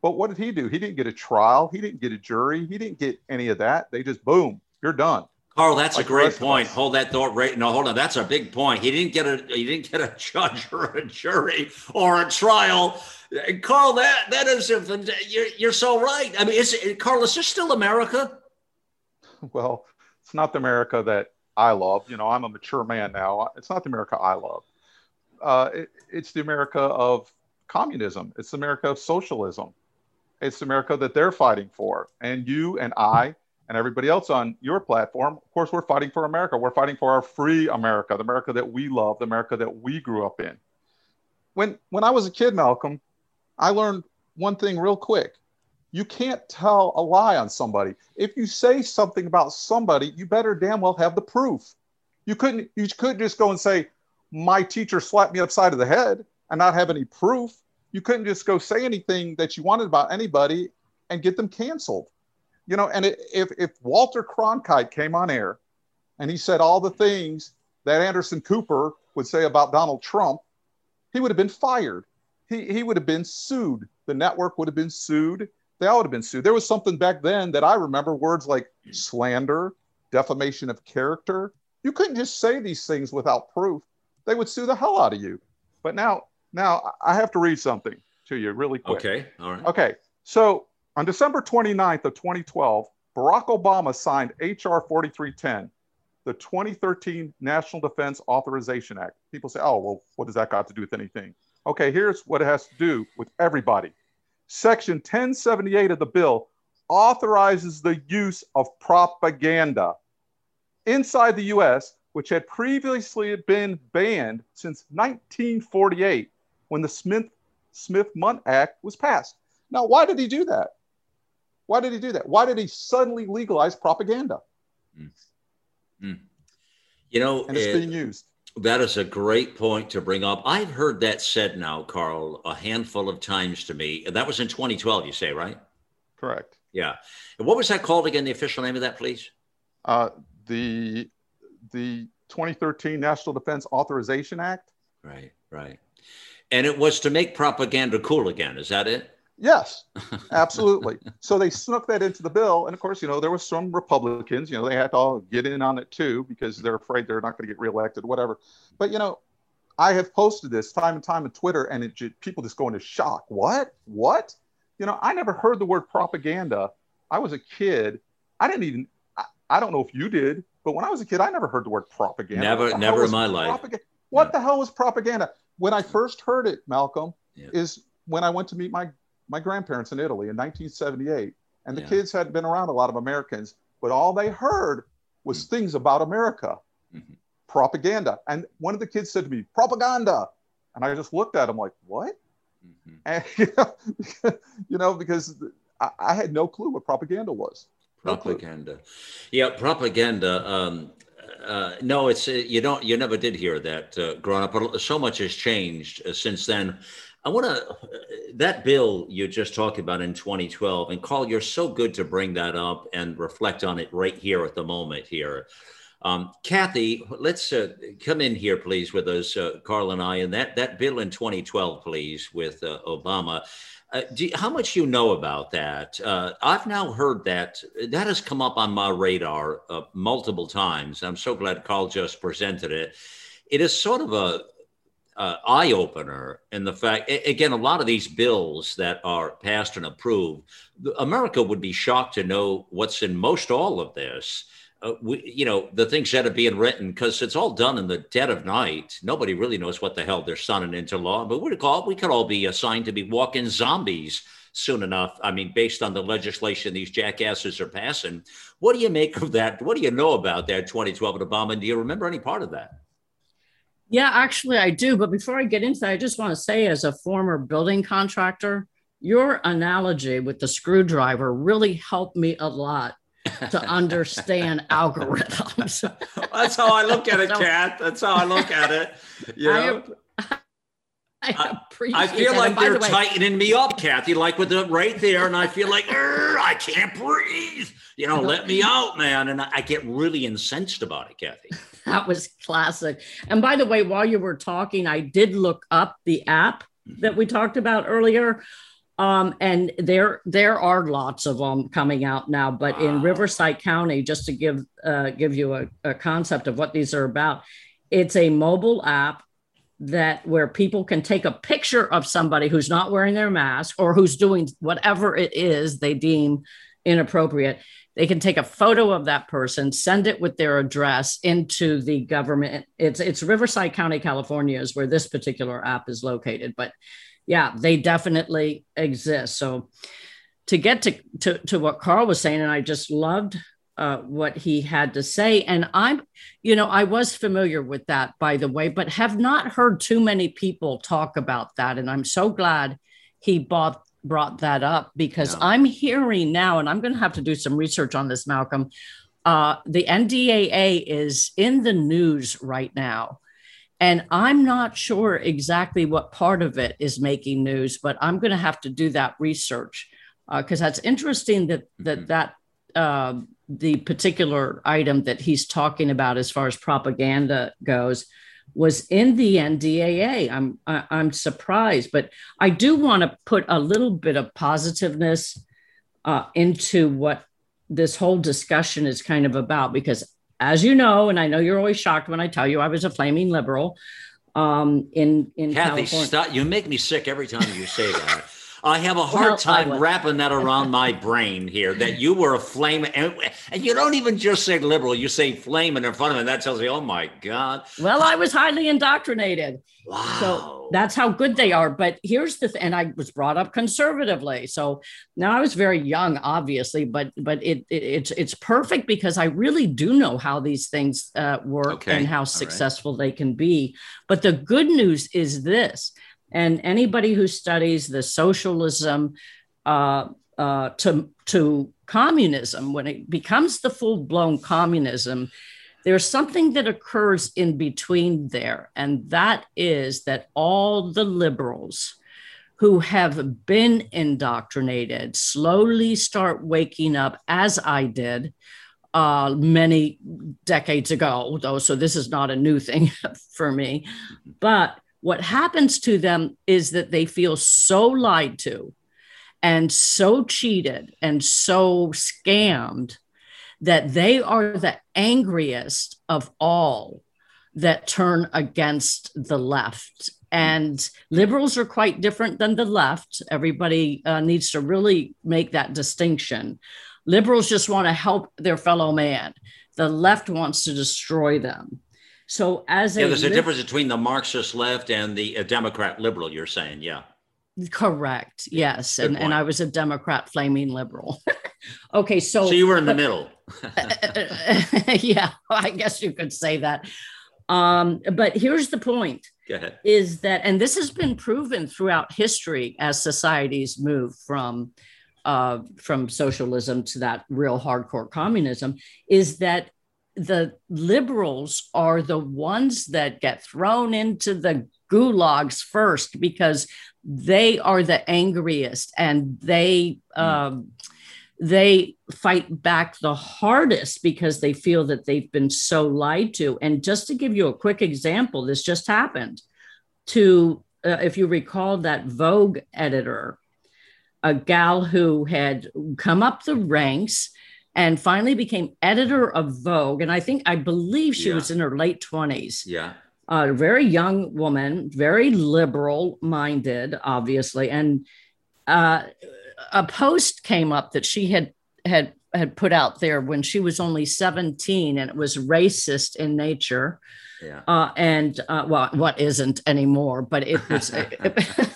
But what did he do? He didn't get a trial. He didn't get a jury. He didn't get any of that. They just boom, you're done. Carl, that's like a great point. Hold that thought right. No, hold on. That's a big point. He didn't get a he didn't get a <laughs> judge or a jury or a trial. Carl, that that is you're you're so right. I mean, is it, Carl, is this still America? Well, it's not the America that I love. You know, I'm a mature man now. It's not the America I love. Uh, it, it's the America of communism. It's the America of socialism. It's the America that they're fighting for. And you and I and everybody else on your platform, of course, we're fighting for America. We're fighting for our free America, the America that we love, the America that we grew up in. When when I was a kid, Malcolm, I learned one thing real quick. You can't tell a lie on somebody. If you say something about somebody, you better damn well have the proof. You couldn't you couldn't just go and say, my teacher slapped me upside of the head and not have any proof. You couldn't just go say anything that you wanted about anybody and get them canceled you know, and if, if Walter Cronkite came on air and he said all the things that Anderson Cooper would say about Donald Trump, he would have been fired. He, he would have been sued. The network would have been sued. They all would have been sued. There was something back then that I remember words like slander, defamation of character. You couldn't just say these things without proof. They would sue the hell out of you. But now, now I have to read something to you really quick. Okay. All right. Okay. So on December 29th of 2012, Barack Obama signed H.R. 4310, the 2013 National Defense Authorization Act. People say, oh, well, what does that got to do with anything? Okay, here's what it has to do with everybody. Section 1078 of the bill authorizes the use of propaganda inside the US, which had previously been banned since 1948 when the Smith Smith Mundt Act was passed. Now, why did he do that? Why did he do that? Why did he suddenly legalize propaganda? Mm. Mm. You know, and it's it, being used. That is a great point to bring up. I've heard that said now, Carl, a handful of times to me. That was in 2012, you say, right? Correct. Yeah. And what was that called again? The official name of that, please? Uh, the the 2013 National Defense Authorization Act. Right. Right. And it was to make propaganda cool again. Is that it? Yes, <laughs> absolutely. so they snuck that into the bill. And of course, you know, there were some Republicans, you know, they had to all get in on it too because they're afraid they're not going to get reelected, whatever. But, you know, I have posted this time and time on Twitter and it, people just go into shock. What? What? You know, I never heard the word propaganda. I was a kid. I didn't even, I, I don't know if you did, but when I was a kid, I never heard the word propaganda. Never, never in my life. What the hell was propaganda? When I first heard it, Malcolm, yeah. is when I went to meet my my grandparents in Italy in 1978, and the yeah. kids hadn't been around a lot of Americans, but all they heard was mm-hmm. things about America, mm-hmm. propaganda. And one of the kids said to me, "Propaganda," and I just looked at him like, "What?" Mm-hmm. <laughs> And you know, you know because I, I, had no clue what propaganda was. Propaganda, yeah, propaganda. Um, uh, no, it's uh, you don't you never did hear that uh, growing up. So much has changed uh, since then. I want to, that bill you just talked about in 2012, and Carl, you're so good to bring that up and reflect on it right here at the moment here. Um, Kathy, let's uh, come in here, please, with us, uh, Carl and I, and that, that bill in 2012, please, with uh, Obama. Uh, how much you know about that? Uh, I've now heard that that has come up on my radar uh, multiple times. I'm so glad Carl just presented it. It is sort of a uh, eye opener in the fact, again, a lot of these bills that are passed and approved, America would be shocked to know what's in most all of this. Uh, we, you know, the things that are being written because it's all done in the dead of night. Nobody really knows what the hell they're signing into law, but we call we could all be assigned to be walking zombies soon enough. I mean, based on the legislation these jackasses are passing. What do you make of that? What do you know about that 2012 and Obama? And Do you remember any part of that? Yeah, actually, I do. But before I get into that, I just want to say, as a former building contractor, your analogy with the screwdriver really helped me a lot to <laughs> understand algorithms. That's how I look at it, <laughs> Kat. That's how I look at it. You know? <laughs> I appreciate I feel that. like they're the way, tightening me up, Kathy, like with the right there, and I feel like I can't breathe. You know, let me out, man. And I, I get really incensed about it, Kathy. <laughs> That was classic. And by the way, while you were talking, I did look up the app that we talked about earlier. Um, and there there are lots of them coming out now. But in Riverside County, just to give uh, give you a, a concept of what these are about, it's a mobile app that where people can take a picture of somebody who's not wearing their mask or who's doing whatever it is they deem inappropriate. They can take a photo of that person send it with their address into the government. It's it's riverside county california is where this particular app is located but yeah they definitely exist. So to get to to, to what carl was saying and i just loved uh, what he had to say and i'm you know i was familiar with that by the way but have not heard too many people talk about that and i'm so glad he bought brought that up because Yeah. i'm hearing now and i'm going to have to do some research on this malcolm uh, the ndaa is in the news right now and i'm not sure exactly what part of it is making news but i'm going to have to do that research because that's interesting that that Mhm. that uh, the particular item that he's talking about as far as propaganda goes was in the NDAA. I'm I, I'm surprised, but I do want to put a little bit of positiveness uh, into what this whole discussion is kind of about because as you know and i know you're always shocked when i tell you i was a flaming liberal um, in in Kathy, california stop. You make me sick every time you say that. I have a hard Well, time wrapping that around my <laughs> brain here that you were a flame. And, and you don't even just say liberal, you say flame in front of. And that tells me, oh my God. well i was highly indoctrinated Wow. So that's how good they are. But here's the th- and I was brought up conservatively. So now I was very young, obviously, but but it, it it's it's perfect because I really do know how these things uh, work Okay. and how right. successful they can be. But the good news is this, and anybody who studies the socialism uh, uh, to to communism, when it becomes the full blown communism, there's something that occurs in between there, and that is that all the liberals who have been indoctrinated slowly start waking up, as I did uh, many decades ago, though. So this is not a new thing <laughs> for me. But what happens to them is that they feel so lied to and so cheated and so scammed that they are the angriest of all that turn against the left. And liberals are quite different than the left. Everybody uh, needs to really make that distinction. Liberals just want to help their fellow man, the left wants to destroy them. So, as yeah, a there's a difference between the Marxist left and the uh, Democrat liberal, you're saying. Yeah. Correct. Yes. Good And, and. I was a Democrat flaming liberal. <laughs> okay. So, So you were in the middle. <laughs> <laughs> yeah, I guess you could say that. Um, but here's the point Go ahead. is that, and this has been proven throughout history as societies move from uh, from socialism to that real hardcore communism, is that the liberals are the ones that get thrown into the gulags first because they are the angriest and they um, they fight back the hardest because they feel that they've been so lied to. And just to give you a quick example, this just happened to, uh, if you recall, that Vogue editor, a gal who had come up the ranks and finally became editor of Vogue. And I think, I believe she Yeah. was in her late 20s Yeah. a very young woman, very liberal minded, obviously, and uh, a post came up that she had had had put out there when she was only 17 and it was racist in nature Yeah. uh, and uh, well what isn't anymore but it was <laughs>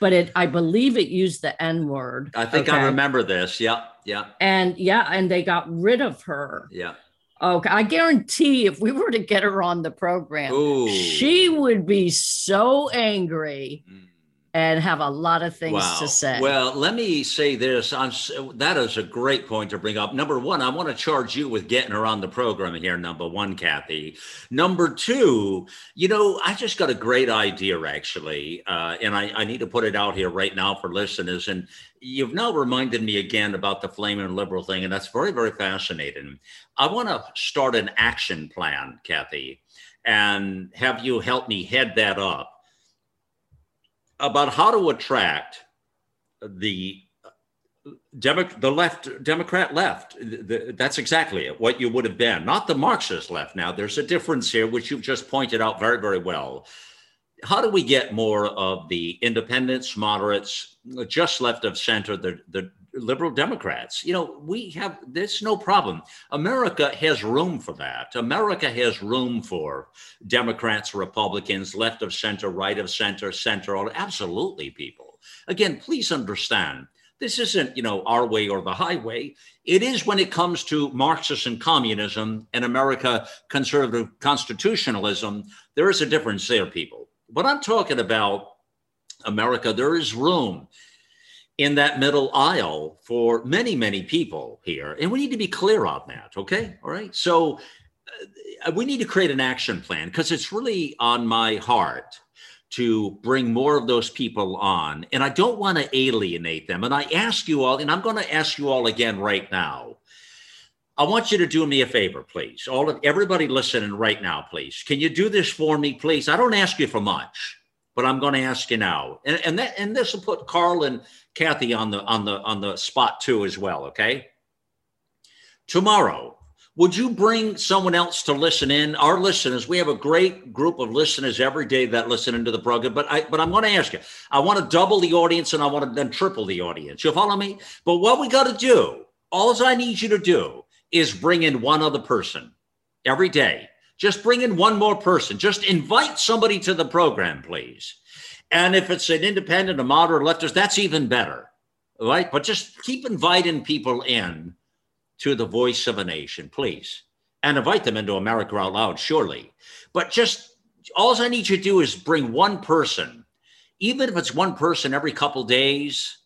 but it i believe it used the n word I think I remember this. Yeah. Yeah. and yeah and they got rid of her Yeah. Okay, I guarantee if we were to get her on the program, Ooh. she would be so angry. Mm. And have a lot of things wow. to say. Well, let me say this. I'm, that is a great point to bring up. Number one, I want to charge you with getting her on the program here. Number one, Kathy. Number two, you know, I just got a great idea actually, uh, and I, I, need to put it out here right now for listeners. And you've now reminded me again about the flaming liberal thing, and that's very, very fascinating. I want to start an action plan, Kathy, and have you help me head that up about how to attract the Demo- the left, Democrat left. The, that's exactly it, what you would have been, not the Marxist left. Now, there's a difference here, which you've just pointed out very, very well. How do we get more of the independents, moderates, just left of center, the, the liberal Democrats. You know, we have there's no problem. America has room for that. America has room for Democrats, Republicans, left of center, right of center, center, all absolutely people. Again, please understand. This isn't, you know, our way or the highway. It is when it comes to Marxism and communism and America conservative constitutionalism. There is a difference there, people. But I'm talking about America. There is room in that middle aisle for many, many people here. And we need to be clear on that. Okay. All right. So uh, we need to create an action plan because it's really on my heart to bring more of those people on. And I don't want to alienate them. And I ask you all, and I'm going to ask you all again right now. I want you to do me a favor, please. All of everybody listening right now, please. Can you do this for me, please? I don't ask you for much but I'm going to ask you now. And, and that and this will put Carl and Kathy on the on the on the spot too as well. Okay. Tomorrow, would you bring someone else to listen in? Our listeners, we have a great group of listeners every day that listen into the program. But I but I'm going to ask you. I want to double the audience and I want to then triple the audience. You follow me? But what we got to do, all I need you to do is bring in one other person every day just bring in one more person. Just invite somebody to the program, please. And if it's an independent, a moderate leftist, that's even better. Right? But just keep inviting people in to the voice of a nation, please. And invite them into America Out Loud, surely. But just all I need you to do is bring one person, even if it's one person every couple days,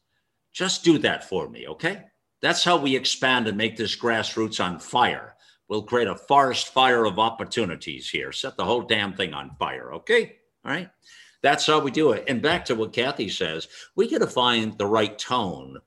just do that for me, okay? That's how we expand and make this grassroots on fire. We'll create a forest fire of opportunities here. Set the whole damn thing on fire. Okay. All right. That's how we do it. And back to what Kathy says, we got to find the right tone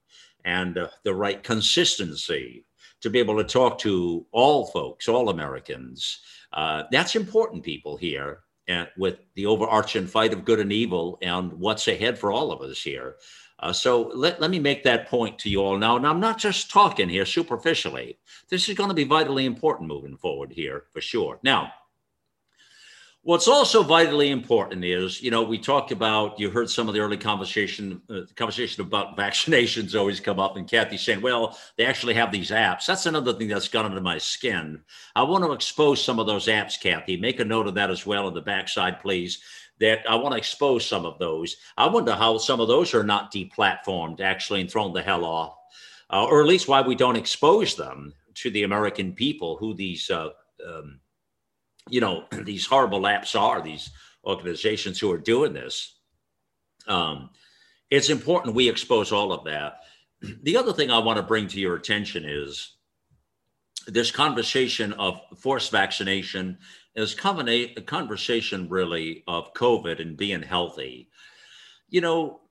and uh, the right consistency to be able to talk to all folks, all Americans. Uh, that's important, people here, and with the overarching fight of good and evil and what's ahead for all of us here. Uh, so let, let me make that point to you all now. And I'm not just talking here superficially. This is going to be vitally important moving forward here for sure. Now, what's also vitally important is, you know, we talked about, you heard some of the early conversation, uh, conversation about <laughs> vaccinations always come up and Kathy saying, well, they actually have these apps. That's another thing that's gone under my skin. I want to expose some of those apps, Kathy. Make a note of that as well on the backside, please that I want to expose some of those. I wonder how some of those are not deplatformed actually and thrown the hell off, uh, or at least why we don't expose them to the American people who these, uh, um, you know, <clears throat> these horrible apps are, these organizations who are doing this. Um, it's important we expose all of that. <clears throat> The other thing I want to bring to your attention is this conversation of forced vaccination is a conversation really of COVID and being healthy. You know,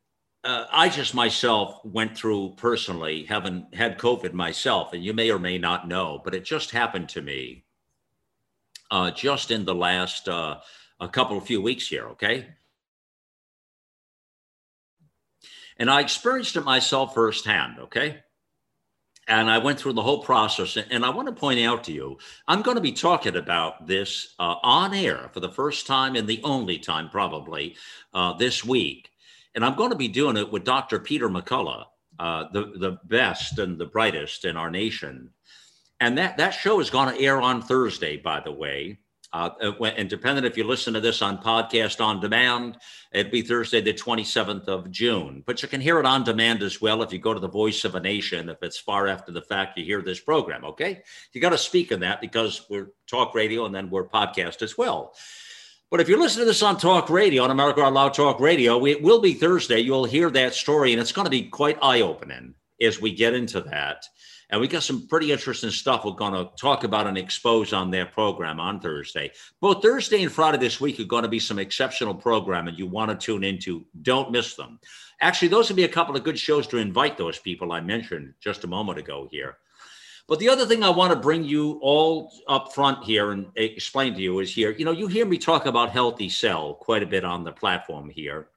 uh, I just myself went through personally having had COVID myself, and you may or may not know, but it just happened to me uh, just in the last uh, a couple of few weeks here. Okay. And I experienced it myself firsthand. Okay and I went through the whole process. And I want to point out to you, I'm going to be talking about this uh, on air for the first time and the only time, probably, uh, this week. And I'm going to be doing it with Dr. Peter McCullough, uh, the, the best and the brightest in our nation. And that, that show is going to air on Thursday, by the way. Uh, uh and dependent if you listen to this on podcast on demand, it'd be Thursday, the 27th of June. But you can hear it on demand as well if you go to the Voice of a Nation. If it's far after the fact you hear this program, okay? You got to speak in that because we're talk radio and then we're podcast as well. But if you're listening to this on Talk Radio, on America Out Loud Talk Radio, it will be Thursday. You'll hear that story, and it's going to be quite eye opening as we get into that. And we got some pretty interesting stuff we're going to talk about and expose on their program on Thursday. Both Thursday and Friday this week are going to be some exceptional programming you want to tune into. Don't miss them. Actually, those would be a couple of good shows to invite those people I mentioned just a moment ago here. But the other thing I want to bring you all up front here and explain to you is here, you know, you hear me talk about Healthy Cell quite a bit on the platform here.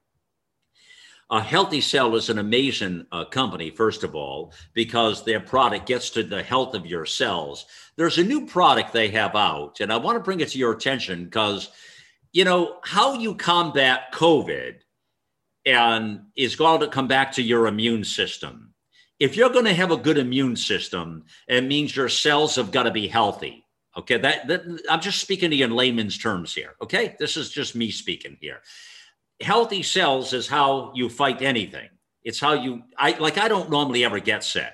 A Healthy Cell is an amazing uh, company, first of all, because their product gets to the health of your cells. There's a new product they have out, and I want to bring it to your attention because, you know, how you combat COVID and is going to come back to your immune system. If you're going to have a good immune system, it means your cells have got to be healthy. Okay, that, that I'm just speaking to you in layman's terms here. Okay, this is just me speaking here healthy cells is how you fight anything. It's how you, I like, I don't normally ever get sick.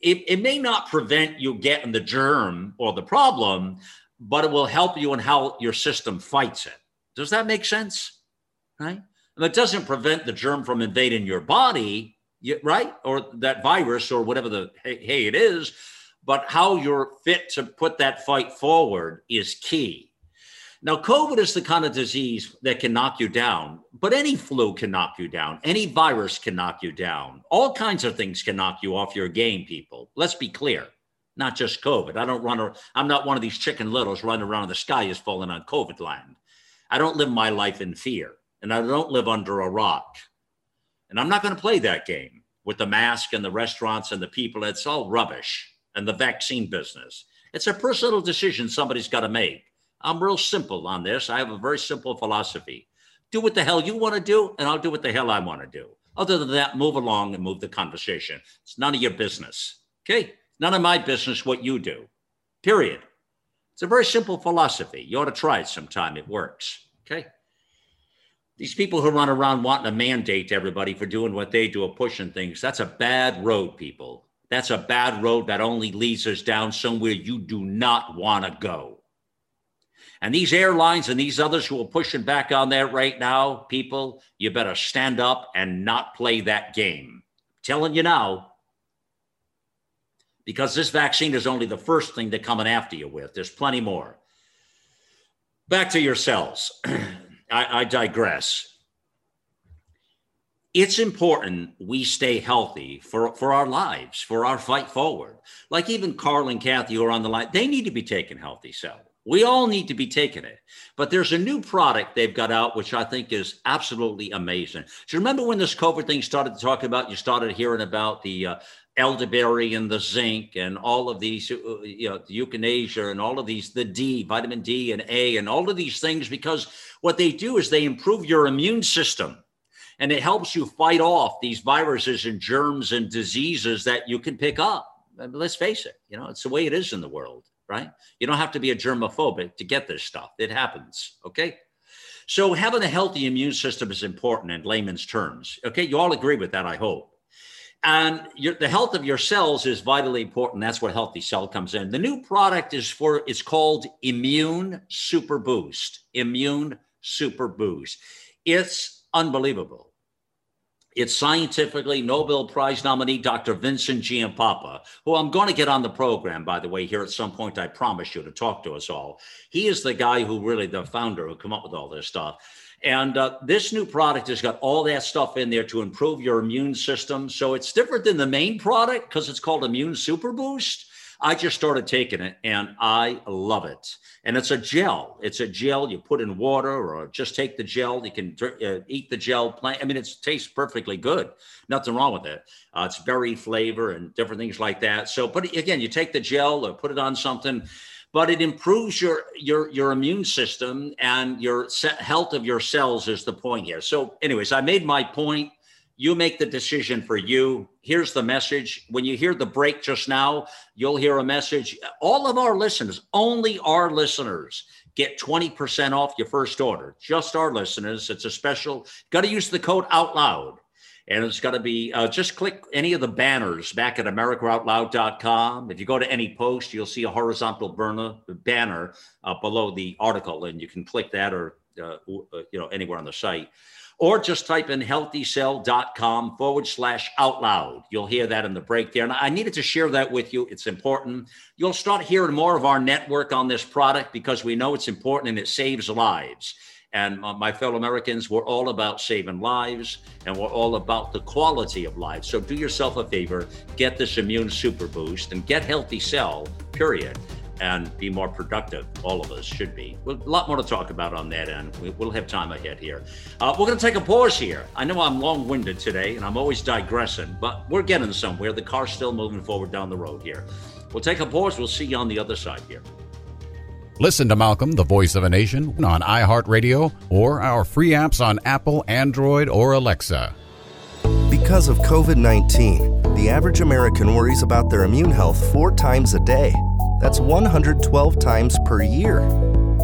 It, it may not prevent you getting the germ or the problem, but it will help you in how your system fights it. Does that make sense? Right? And it doesn't prevent the germ from invading your body, right? Or that virus or whatever the hey, hey it is. But how you're fit to put that fight forward is key. Now, COVID is the kind of disease that can knock you down, but any flu can knock you down. Any virus can knock you down. All kinds of things can knock you off your game, people. Let's be clear. Not just COVID. I don't run, a, I'm not one of these chicken littles running around the sky is falling on COVID land. I don't live my life in fear, and I don't live under a rock. And I'm not going to play that game with the mask and the restaurants and the people. It's all rubbish and the vaccine business. It's a personal decision somebody's got to make. I'm real simple on this. I have a very simple philosophy. Do what the hell you want to do, and I'll do what the hell I want to do. Other than that, move along and move the conversation. It's none of your business. Okay? None of my business what you do. Period. It's a very simple philosophy. You ought to try it sometime. It works. Okay? These people who run around wanting to mandate to everybody for doing what they do or pushing things, that's a bad road, people. That's a bad road that only leads us down somewhere you do not want to go. And these airlines and these others who are pushing back on that right now, people, you better stand up and not play that game. I'm telling you now, because this vaccine is only the first thing they're coming after you with. There's plenty more. Back to your cells. <clears throat> I, I digress it's important we stay healthy for, for our lives, for our fight forward. Like even Carl and Kathy who are on the line, they need to be taking healthy cells. We all need to be taking it. But there's a new product they've got out, which I think is absolutely amazing. You remember when this COVID thing started to talk about? You started hearing about the uh, elderberry and the zinc and all of these, uh, you know, the euthanasia and all of these, the D, vitamin D and A, and all of these things, because what they do is they improve your immune system and it helps you fight off these viruses and germs and diseases that you can pick up. Let's face it, you know, it's the way it is in the world right? You don't have to be a germophobic to get this stuff. It happens, okay? So having a healthy immune system is important in layman's terms. Okay, you all agree with that, I hope. And your, the health of your cells is vitally important. That's where healthy cell comes in. The new product is for it's called Immune Super Boost. Immune Super Boost. It's unbelievable. It's scientifically Nobel Prize nominee Dr. Vincent Giampapa, who I'm going to get on the program, by the way, here at some point, I promise you, to talk to us all. He is the guy who really, the founder who come up with all this stuff. And uh, this new product has got all that stuff in there to improve your immune system. So it's different than the main product because it's called Immune Super Boost. I just started taking it and I love it. And it's a gel. It's a gel you put in water or just take the gel. You can uh, eat the gel. Plant. I mean, it tastes perfectly good. Nothing wrong with it. Uh, it's berry flavor and different things like that. So, but again, you take the gel or put it on something but it improves your your your immune system and your health of your cells is the point here so anyways i made my point you make the decision for you. Here's the message. When you hear the break just now, you'll hear a message. All of our listeners, only our listeners, get 20% off your first order. Just our listeners. It's a special. Got to use the code out loud. And it's got to be uh, just click any of the banners back at AmericaOutloud.com. If you go to any post, you'll see a horizontal burner, banner uh, below the article, and you can click that or uh, you know, anywhere on the site or just type in healthycell.com forward slash out loud. You'll hear that in the break there. And I needed to share that with you. It's important. You'll start hearing more of our network on this product because we know it's important and it saves lives. And my fellow Americans, we're all about saving lives and we're all about the quality of life. So do yourself a favor, get this immune super boost and get Healthy Cell, period and be more productive. All of us should be. Well, a lot more to talk about on that end. We, will have time ahead here. Uh, we're going to take a pause here. I know I'm long winded today and I'm always digressing, but we're getting somewhere. The car's still moving forward down the road here. We'll take a pause. We'll see you on the other side here. Listen to Malcolm, the voice of a nation, on iHeartRadio or our free apps on Apple, Android, or Alexa. Because of COVID 19, the average American worries about their immune health four times a day. That's 112 times per year.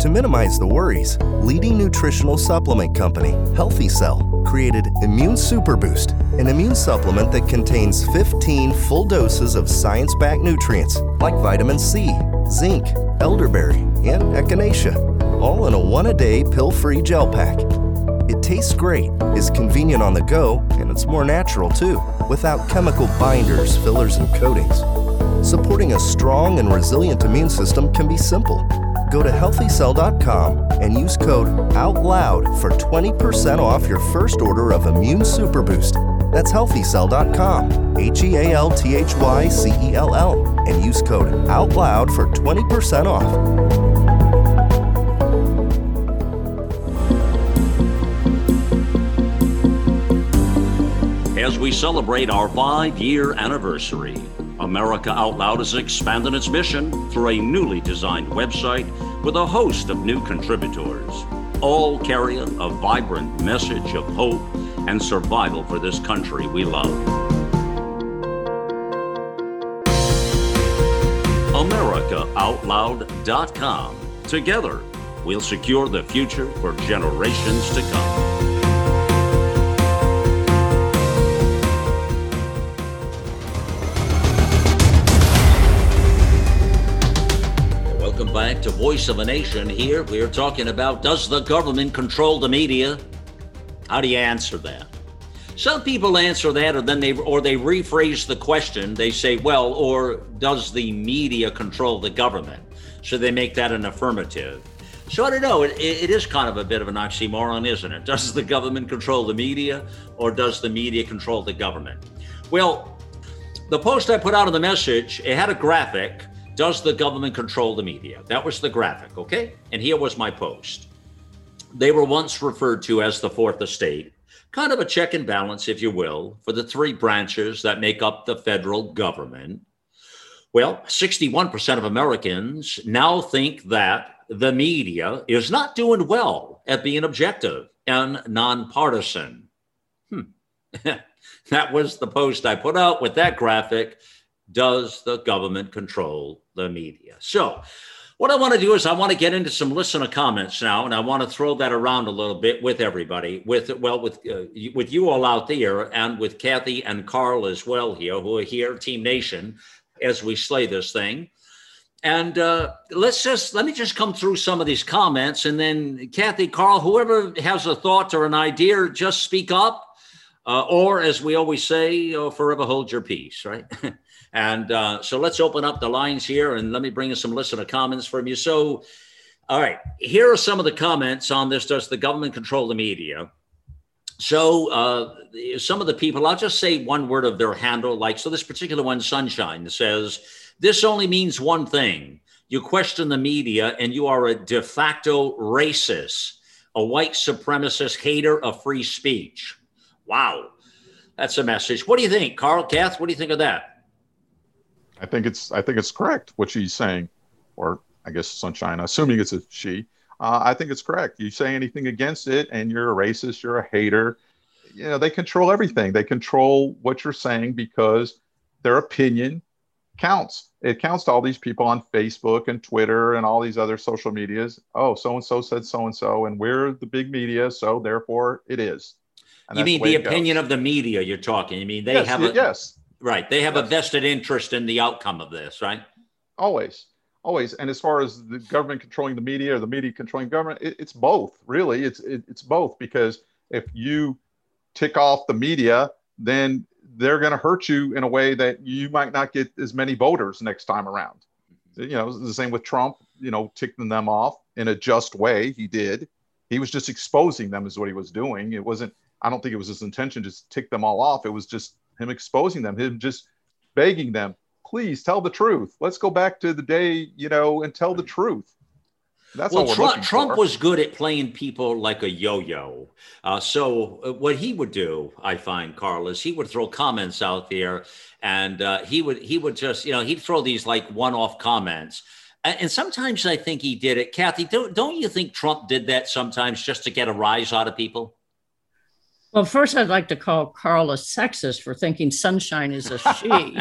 To minimize the worries, leading nutritional supplement company, Healthy Cell, created Immune Super Boost, an immune supplement that contains 15 full doses of science backed nutrients like vitamin C, zinc, elderberry, and echinacea, all in a one a day pill free gel pack. It tastes great, is convenient on the go, and it's more natural too, without chemical binders, fillers, and coatings. Supporting a strong and resilient immune system can be simple. Go to healthycell.com and use code OUTLOUD for 20% off your first order of Immune Super Boost. That's healthycell.com, H E A L T H Y C E L L, and use code OUTLOUD for 20% off. As we celebrate our five year anniversary, America Out Loud has expanded its mission through a newly designed website with a host of new contributors, all carrying a vibrant message of hope and survival for this country we love. AmericaOutloud.com. Together, we'll secure the future for generations to come. Back to Voice of a Nation. Here we are talking about does the government control the media? How do you answer that? Some people answer that, or then they or they rephrase the question. They say, "Well, or does the media control the government?" So they make that an affirmative. So I don't know. It, it is kind of a bit of an oxymoron, isn't it? <laughs> Does the government control the media, or does the media control the government? Well, the post I put out in the message it had a graphic does the government control the media? That was the graphic, okay? And here was my post. They were once referred to as the fourth estate, kind of a check and balance, if you will, for the three branches that make up the federal government. Well, 61% of Americans now think that the media is not doing well at being objective and nonpartisan. Hmm. <laughs> that was the post I put out with that graphic. Does the government control the media? So, what I want to do is I want to get into some listener comments now, and I want to throw that around a little bit with everybody, with well, with uh, with you all out there, and with Kathy and Carl as well here, who are here, Team Nation, as we slay this thing. And uh, let's just let me just come through some of these comments, and then Kathy, Carl, whoever has a thought or an idea, just speak up, uh, or as we always say, oh, forever hold your peace, right? <laughs> And uh, so let's open up the lines here and let me bring in some listener comments from you. So, all right, here are some of the comments on this Does the government control the media? So, uh, some of the people, I'll just say one word of their handle. Like, so this particular one, Sunshine, says, This only means one thing. You question the media and you are a de facto racist, a white supremacist hater of free speech. Wow. That's a message. What do you think, Carl Kath? What do you think of that? I think it's I think it's correct what she's saying, or I guess Sunshine, assuming it's a she. Uh, I think it's correct. You say anything against it, and you're a racist, you're a hater. You know they control everything. They control what you're saying because their opinion counts. It counts to all these people on Facebook and Twitter and all these other social medias. Oh, so and so said so and so, and we're the big media, so therefore it is. And you mean the, the opinion goes. of the media? You're talking. You mean they yes, have a yes Right. They have yes. a vested interest in the outcome of this, right? Always. always. And as far as the government controlling the media or the media controlling government, it, it's both. Really, it's it, it's both because if you tick off the media, then they're going to hurt you in a way that you might not get as many voters next time around. Mm-hmm. You know, the same with Trump. You know, ticking them off in a just way. He did. He was just exposing them, is what he was doing. It wasn't. I don't think it was his intention to tick them all off. It was just him exposing them, him just begging them, please tell the truth. Let's go back to the day, you know, and tell the truth. That's well, Trump, Trump was good at playing people like a yo-yo. Uh, so uh, what he would do, I find, Carl, is he would throw comments out there, and uh, he would he would just you know he'd throw these like one-off comments. And sometimes I think he did it. Kathy, don't, don't you think Trump did that sometimes just to get a rise out of people? Well, first, I'd like to call Carl a sexist for thinking sunshine is a she. <laughs>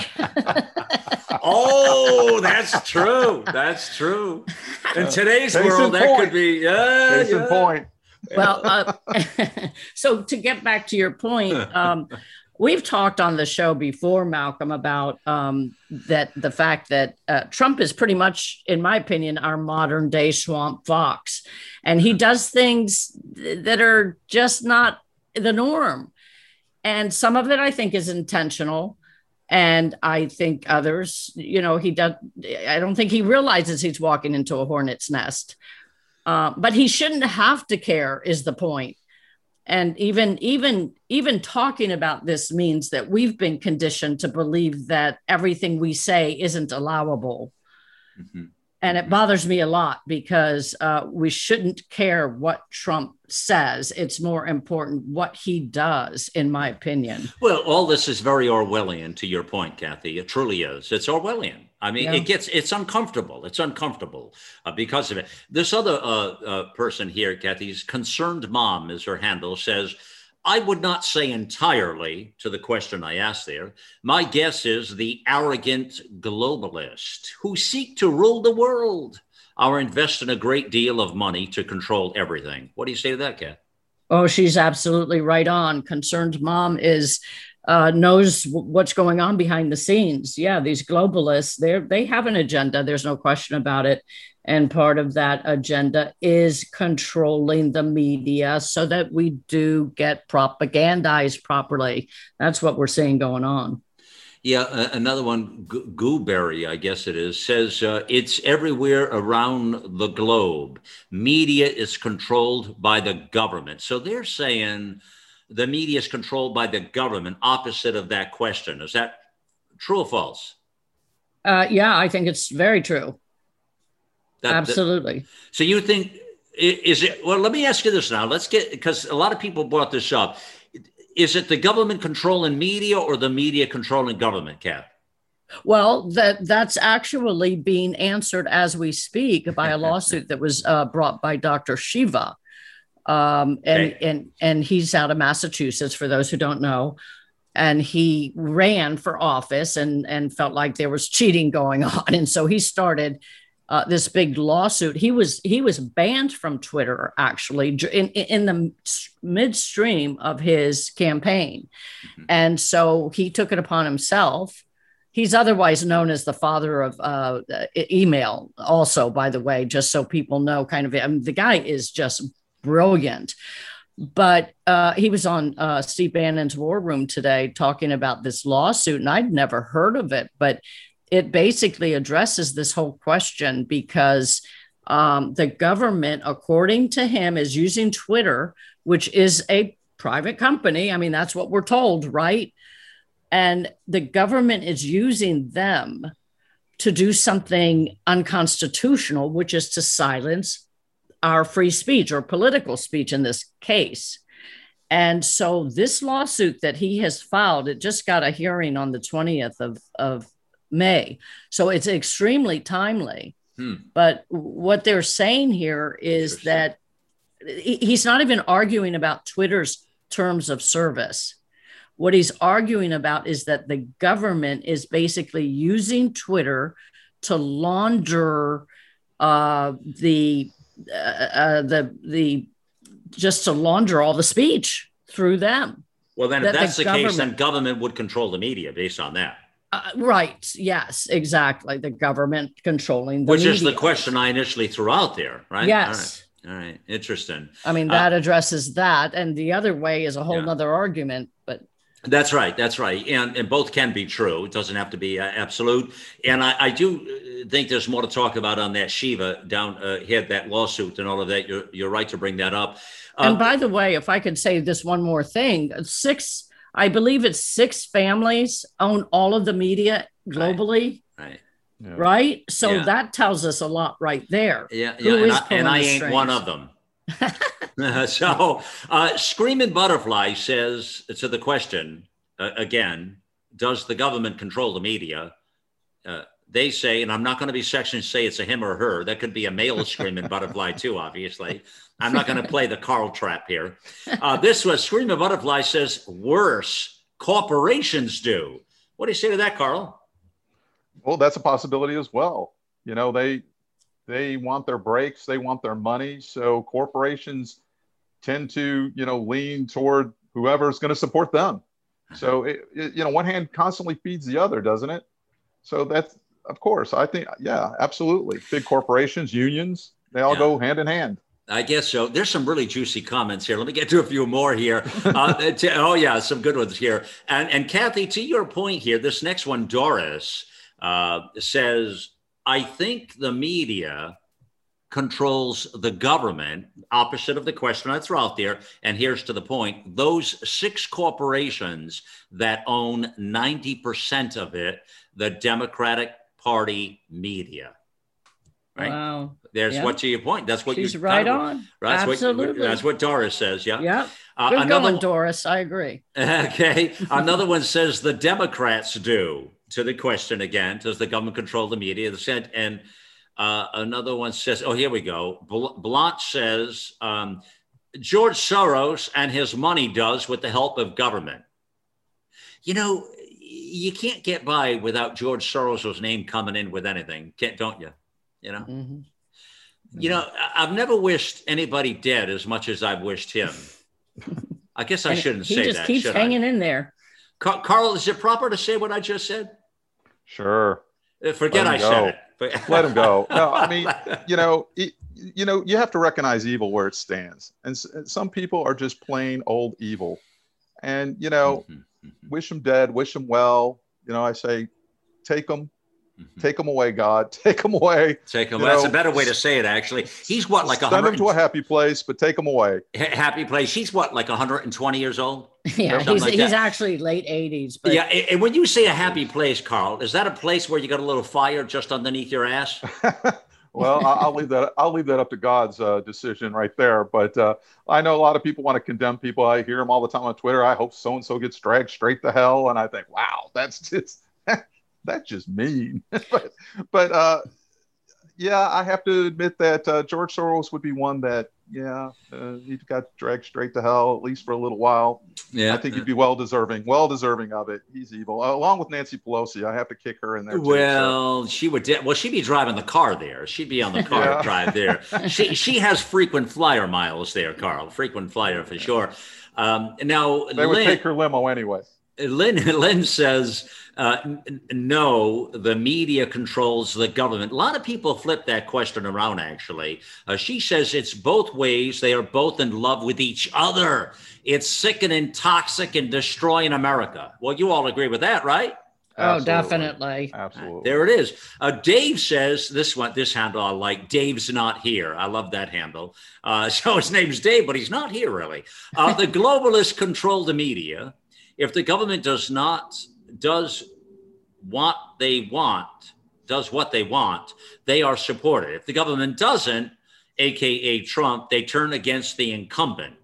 oh, <laughs> that's true. That's true. In today's Case world, that point. could be yeah. Case yeah. point. Well, uh, <laughs> so to get back to your point, um, we've talked on the show before, Malcolm, about um, that the fact that uh, Trump is pretty much, in my opinion, our modern day swamp fox, and he does things that are just not the norm. And some of it I think is intentional. And I think others, you know, he does, I don't think he realizes he's walking into a hornet's nest. Uh, but he shouldn't have to care, is the point. And even even even talking about this means that we've been conditioned to believe that everything we say isn't allowable. Mm-hmm and it bothers me a lot because uh, we shouldn't care what Trump says. It's more important what he does, in my opinion. Well, all this is very Orwellian, to your point, Kathy. It truly is. It's Orwellian. I mean, yeah. it gets it's uncomfortable. It's uncomfortable uh, because of it. This other uh, uh person here, Kathy's concerned mom is her handle, says I would not say entirely to the question I asked there. My guess is the arrogant globalist who seek to rule the world are investing a great deal of money to control everything. What do you say to that, Kat? Oh, she's absolutely right on. Concerned mom is uh, knows w- what's going on behind the scenes. Yeah, these globalists, they they have an agenda. There's no question about it. And part of that agenda is controlling the media so that we do get propagandized properly. That's what we're seeing going on. Yeah, uh, another one, G- Gooberry, I guess it is, says uh, it's everywhere around the globe. Media is controlled by the government. So they're saying the media is controlled by the government, opposite of that question. Is that true or false? Uh, yeah, I think it's very true. That, Absolutely. That, so you think is it? Well, let me ask you this now. Let's get because a lot of people brought this up. Is it the government controlling media or the media controlling government, Kat? Well, that that's actually being answered as we speak by a <laughs> lawsuit that was uh, brought by Dr. Shiva, um, and okay. and and he's out of Massachusetts. For those who don't know, and he ran for office and and felt like there was cheating going <laughs> on, and so he started uh, this big lawsuit. He was he was banned from Twitter actually in in the midstream of his campaign, mm-hmm. and so he took it upon himself. He's otherwise known as the father of uh, email, also by the way, just so people know. Kind of, I mean, the guy is just brilliant. But uh, he was on uh, Steve Bannon's War Room today talking about this lawsuit, and I'd never heard of it. But it basically addresses this whole question because um, the government, according to him, is using Twitter, which is a private company. I mean, that's what we're told, right? And the government is using them to do something unconstitutional, which is to silence our free speech or political speech in this case. And so this lawsuit that he has filed, it just got a hearing on the 20th of, of May. So it's extremely timely. Hmm. But what they're saying here is that he's not even arguing about Twitter's terms of service. What he's arguing about is that the government is basically using Twitter to launder uh, the uh, uh, the the just to launder all the speech through them. Well, then, if that's the, the case, then government would control the media based on that. Uh, right. Yes, exactly. The government controlling the Which media. is the question I initially threw out there, right? Yes. All right. All right. Interesting. I mean, Uh, that addresses that. And the other way is a whole Yeah. nother argument. But That's right. That's right. And, and both can be true. It doesn't have to be uh, absolute. And I, I do uh, think there's more to talk about on that Shiva down uh, here, that lawsuit and all of that. You're, you're right to bring that up. and Uh, by the way, if I could say this one more thing, six, I believe it's six families own all of the media globally, right. Yeah. right? So Yeah. that tells us a lot right there. Yeah, Who yeah, and I, and I the ain't one of them. <laughs> so, uh, Screaming Butterfly says to the question uh, again: Does the government control the media? Uh, they say, and I'm not going to be section say it's a him or her. That could be a male screaming butterfly too. Obviously, I'm not going to play the Carl trap here. Uh, this was Screaming Butterfly says worse. Corporations do. What do you say to that, Carl? Well, that's a possibility as well. You know, they they want their breaks, they want their money, so corporations tend to, you know, lean toward whoever's going to support them. So, it, it, you know, one hand constantly feeds the other, doesn't it? So that's, of course, I think, yeah, absolutely. Big corporations, unions, they all Yeah. go hand in hand. I guess so. There's some really juicy comments here. Let me get to a few more here. Uh, <laughs> to- oh yeah, some good ones here. And and Kathy, to your point here, this next one, Doris uh, says, I think the media controls the government. Opposite of the question I throw out there. And here's to the point: those six corporations that own ninety percent of it, the Democratic Party media. Right. Wow. There's Yeah. what to your point. That's what She's you right on. that's Absolutely. what that's what Doris says. Yeah. Yeah. Uh, Good another going, Doris. I agree. <laughs> okay. Another one says the Democrats do. To the question again, does the government control the media? The said and uh, another one says, oh, here we go. Bl- Blunt says um, George Soros and his money does with the help of government. You know, you can't get by without George Soros's name coming in with anything, can't, don't you? You know. Mhm. You know, I've never wished anybody dead as much as I've wished him. <laughs> I guess I shouldn't he say that. He just keeps hanging I? in there. Car- Carl, is it proper to say what I just said? Sure. Uh, Forget I him said it. But- <laughs> Let him go. No, I <laughs> mean, you know, it, you know, you have to recognize evil where it stands, and, s- and some people are just plain old evil, and you know, Mhm, mhm, wish them dead, wish them well. You know, I say, take them, mhm. take them away, God, <laughs> take them away. Take him. you That's know, a better way to say it. Actually, he's what like a Send him to a happy place, but take him away. happy place. He's what like 120 years old. <laughs> Yeah, he's, like he's actually late 80s. But yeah, and and when you say a happy place, Carl, is that a place where you got a little fire just underneath your ass? <laughs> well, I- I'll leave that. I'll leave that up to God's uh, decision right there. But uh, I know a lot of people want to condemn people. I hear them all the time on Twitter. I hope so and so gets dragged straight to hell, and I think, wow, that's just <laughs> that's just mean. but but uh, yeah, I have to admit that uh, George Soros would be one that yeah, uh, he got dragged straight to hell at least for a little while. Yeah, I think he'd be well deserving, well deserving of it. He's evil, uh, along with Nancy Pelosi. I have to kick her in there. Too, so. Well, she would. De- well, she'd be driving the car there. She'd be on the car Yeah. drive there. <laughs> She she has frequent flyer miles there, Carl. Frequent flyer for sure. Um, now, they would Lynn, take her limo anyway. Lynn, Lynn says, uh, n- no, the media controls the government. A lot of people flip that question around, actually. Uh, she says it's both ways. They are both in love with each other. It's sickening, toxic, and destroying America. Well, you all agree with that, right? oh, Absolutely. definitely. Absolutely. There it is. Uh, Dave says this one, this handle I like. Dave's not here. I love that handle. Uh, <laughs> so his name's Dave, but he's not here really. Uh, the globalists control the media. If the government does not does what they want, does what they want, they are supported. If the government doesn't, aka Trump, they turn against the incumbent.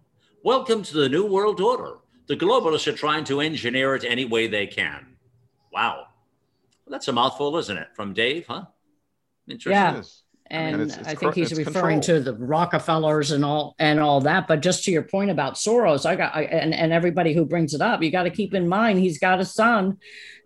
Welcome to the new world order. The globalists are trying to engineer it any way they can. Wow. Well, that's a mouthful, isn't it? From Dave, huh? Interesting. Yeah. Yes. and it's- it's I cor- think he's referring control. to the Rockefellers and all and all that. But just to your point about Soros, I got I, and and everybody who brings it up, you got to keep in mind he's got a son,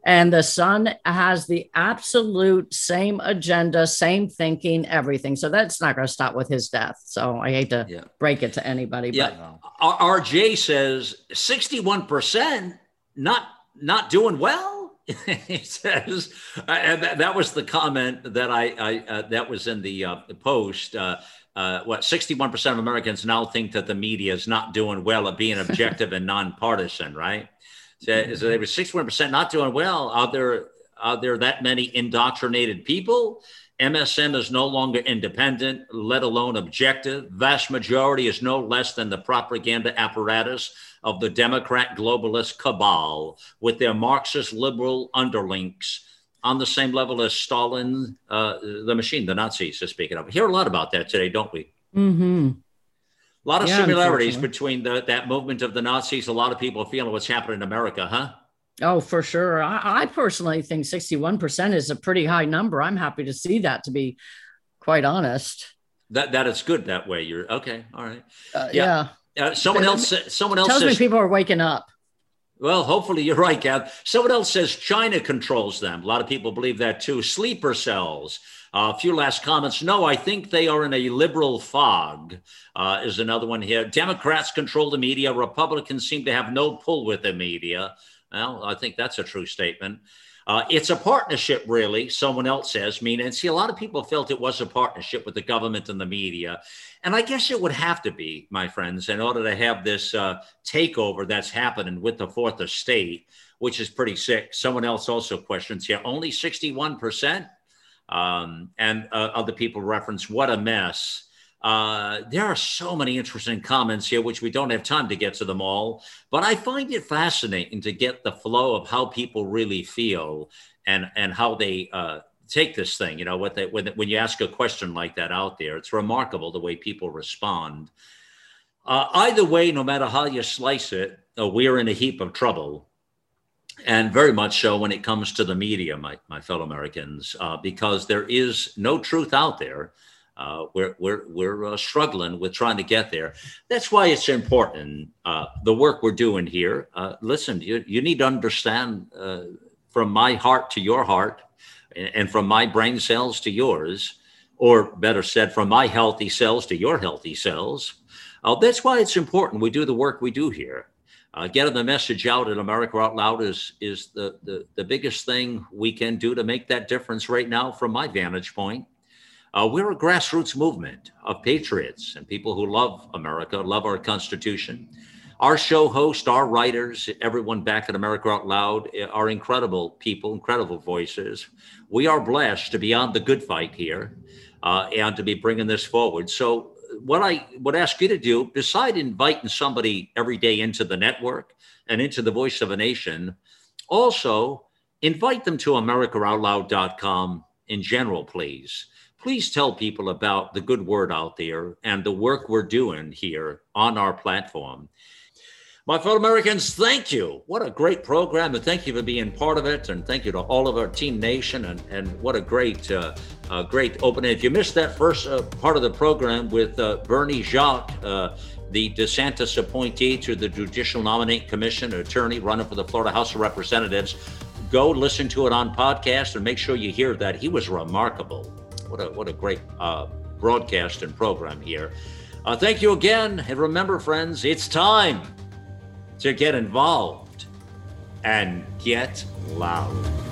and the son has the absolute same agenda, same thinking, everything. So that's not going to stop with his death. So I hate to Yeah. break it to anybody, Yeah. but R- RJ says 61% not not doing well. <laughs> he says, uh, and that, that, was the comment that I, I uh, that was in the, uh, the post. Uh, uh, what 61% of Americans now think that the media is not doing well at being objective and nonpartisan, right? So, so they were 61% not doing well. Are there are there that many indoctrinated people? MSM is no longer independent, let alone objective. Vast majority is no less than the propaganda apparatus of the Democrat globalist cabal with their Marxist liberal underlings on the same level as Stalin, uh, the machine, the Nazis are speaking of. We hear a lot about that today, don't we? Mm-hmm. A lot of yeah, similarities between the, that movement of the Nazis. A lot of people are feeling what's happening in America, huh? Oh, for sure. I, I personally think 61% is a pretty high number. I'm happy to see that, to be quite honest. That that is good that way. You're okay. All right. Uh, yeah. yeah. Uh, someone else. Someone else tells says, me people are waking up. Well, hopefully you're right, Gav. Someone else says China controls them. A lot of people believe that too. Sleeper cells. Uh, a few last comments. No, I think they are in a liberal fog, uh, is another one here. Democrats control the media. Republicans seem to have no pull with the media. Well, I think that's a true statement. Uh, it's a partnership, really, someone else says. I mean, and see, a lot of people felt it was a partnership with the government and the media. And I guess it would have to be, my friends, in order to have this uh, takeover that's happening with the fourth estate, which is pretty sick. Someone else also questions here only 61%. Um, and uh, other people reference what a mess. Uh, there are so many interesting comments here, which we don't have time to get to them all. But I find it fascinating to get the flow of how people really feel and and how they uh, take this thing. You know, what they when when you ask a question like that out there, it's remarkable the way people respond. Uh, either way, no matter how you slice it, uh, we're in a heap of trouble and very much so when it comes to the media, my, my fellow Americans, uh, because there is no truth out there. Uh, we're we're we're uh, struggling with trying to get there. That's why it's important uh, the work we're doing here. Uh, listen, you you need to understand uh, from my heart to your heart, and from my brain cells to yours, or better said, from my healthy cells to your healthy cells. Uh, that's why it's important we do the work we do here. getting the message out at America Out Loud is is the, the the biggest thing we can do to make that difference right now, from my vantage point. Uh, we're a grassroots movement of patriots and people who love America, love our Constitution. Our show host, our writers, everyone back at America Out Loud eh, are incredible people, incredible voices. We are blessed to be on the good fight here uh, and to be bringing this forward. So, what I would ask you to do, beside inviting somebody every day into the network and into the voice of a nation, also invite them to AmericaOutloud.com in general, please please tell people about the good word out there and the work we're doing here on our platform. My fellow Americans, thank you. What a great program, and thank you for being part of it. And thank you to all of our Team Nation, and, and what a great, uh, uh, great opening. If you missed that first uh, part of the program with uh, Berny Jacques, uh, the DeSantis appointee to the Judicial Nominating Commission, attorney running for the Florida House of Representatives, go listen to it on podcast and make sure you hear that. He was remarkable. What a what a great uh, broadcast and program here. Uh, thank you again, and remember, friends, it's time to get involved and get loud.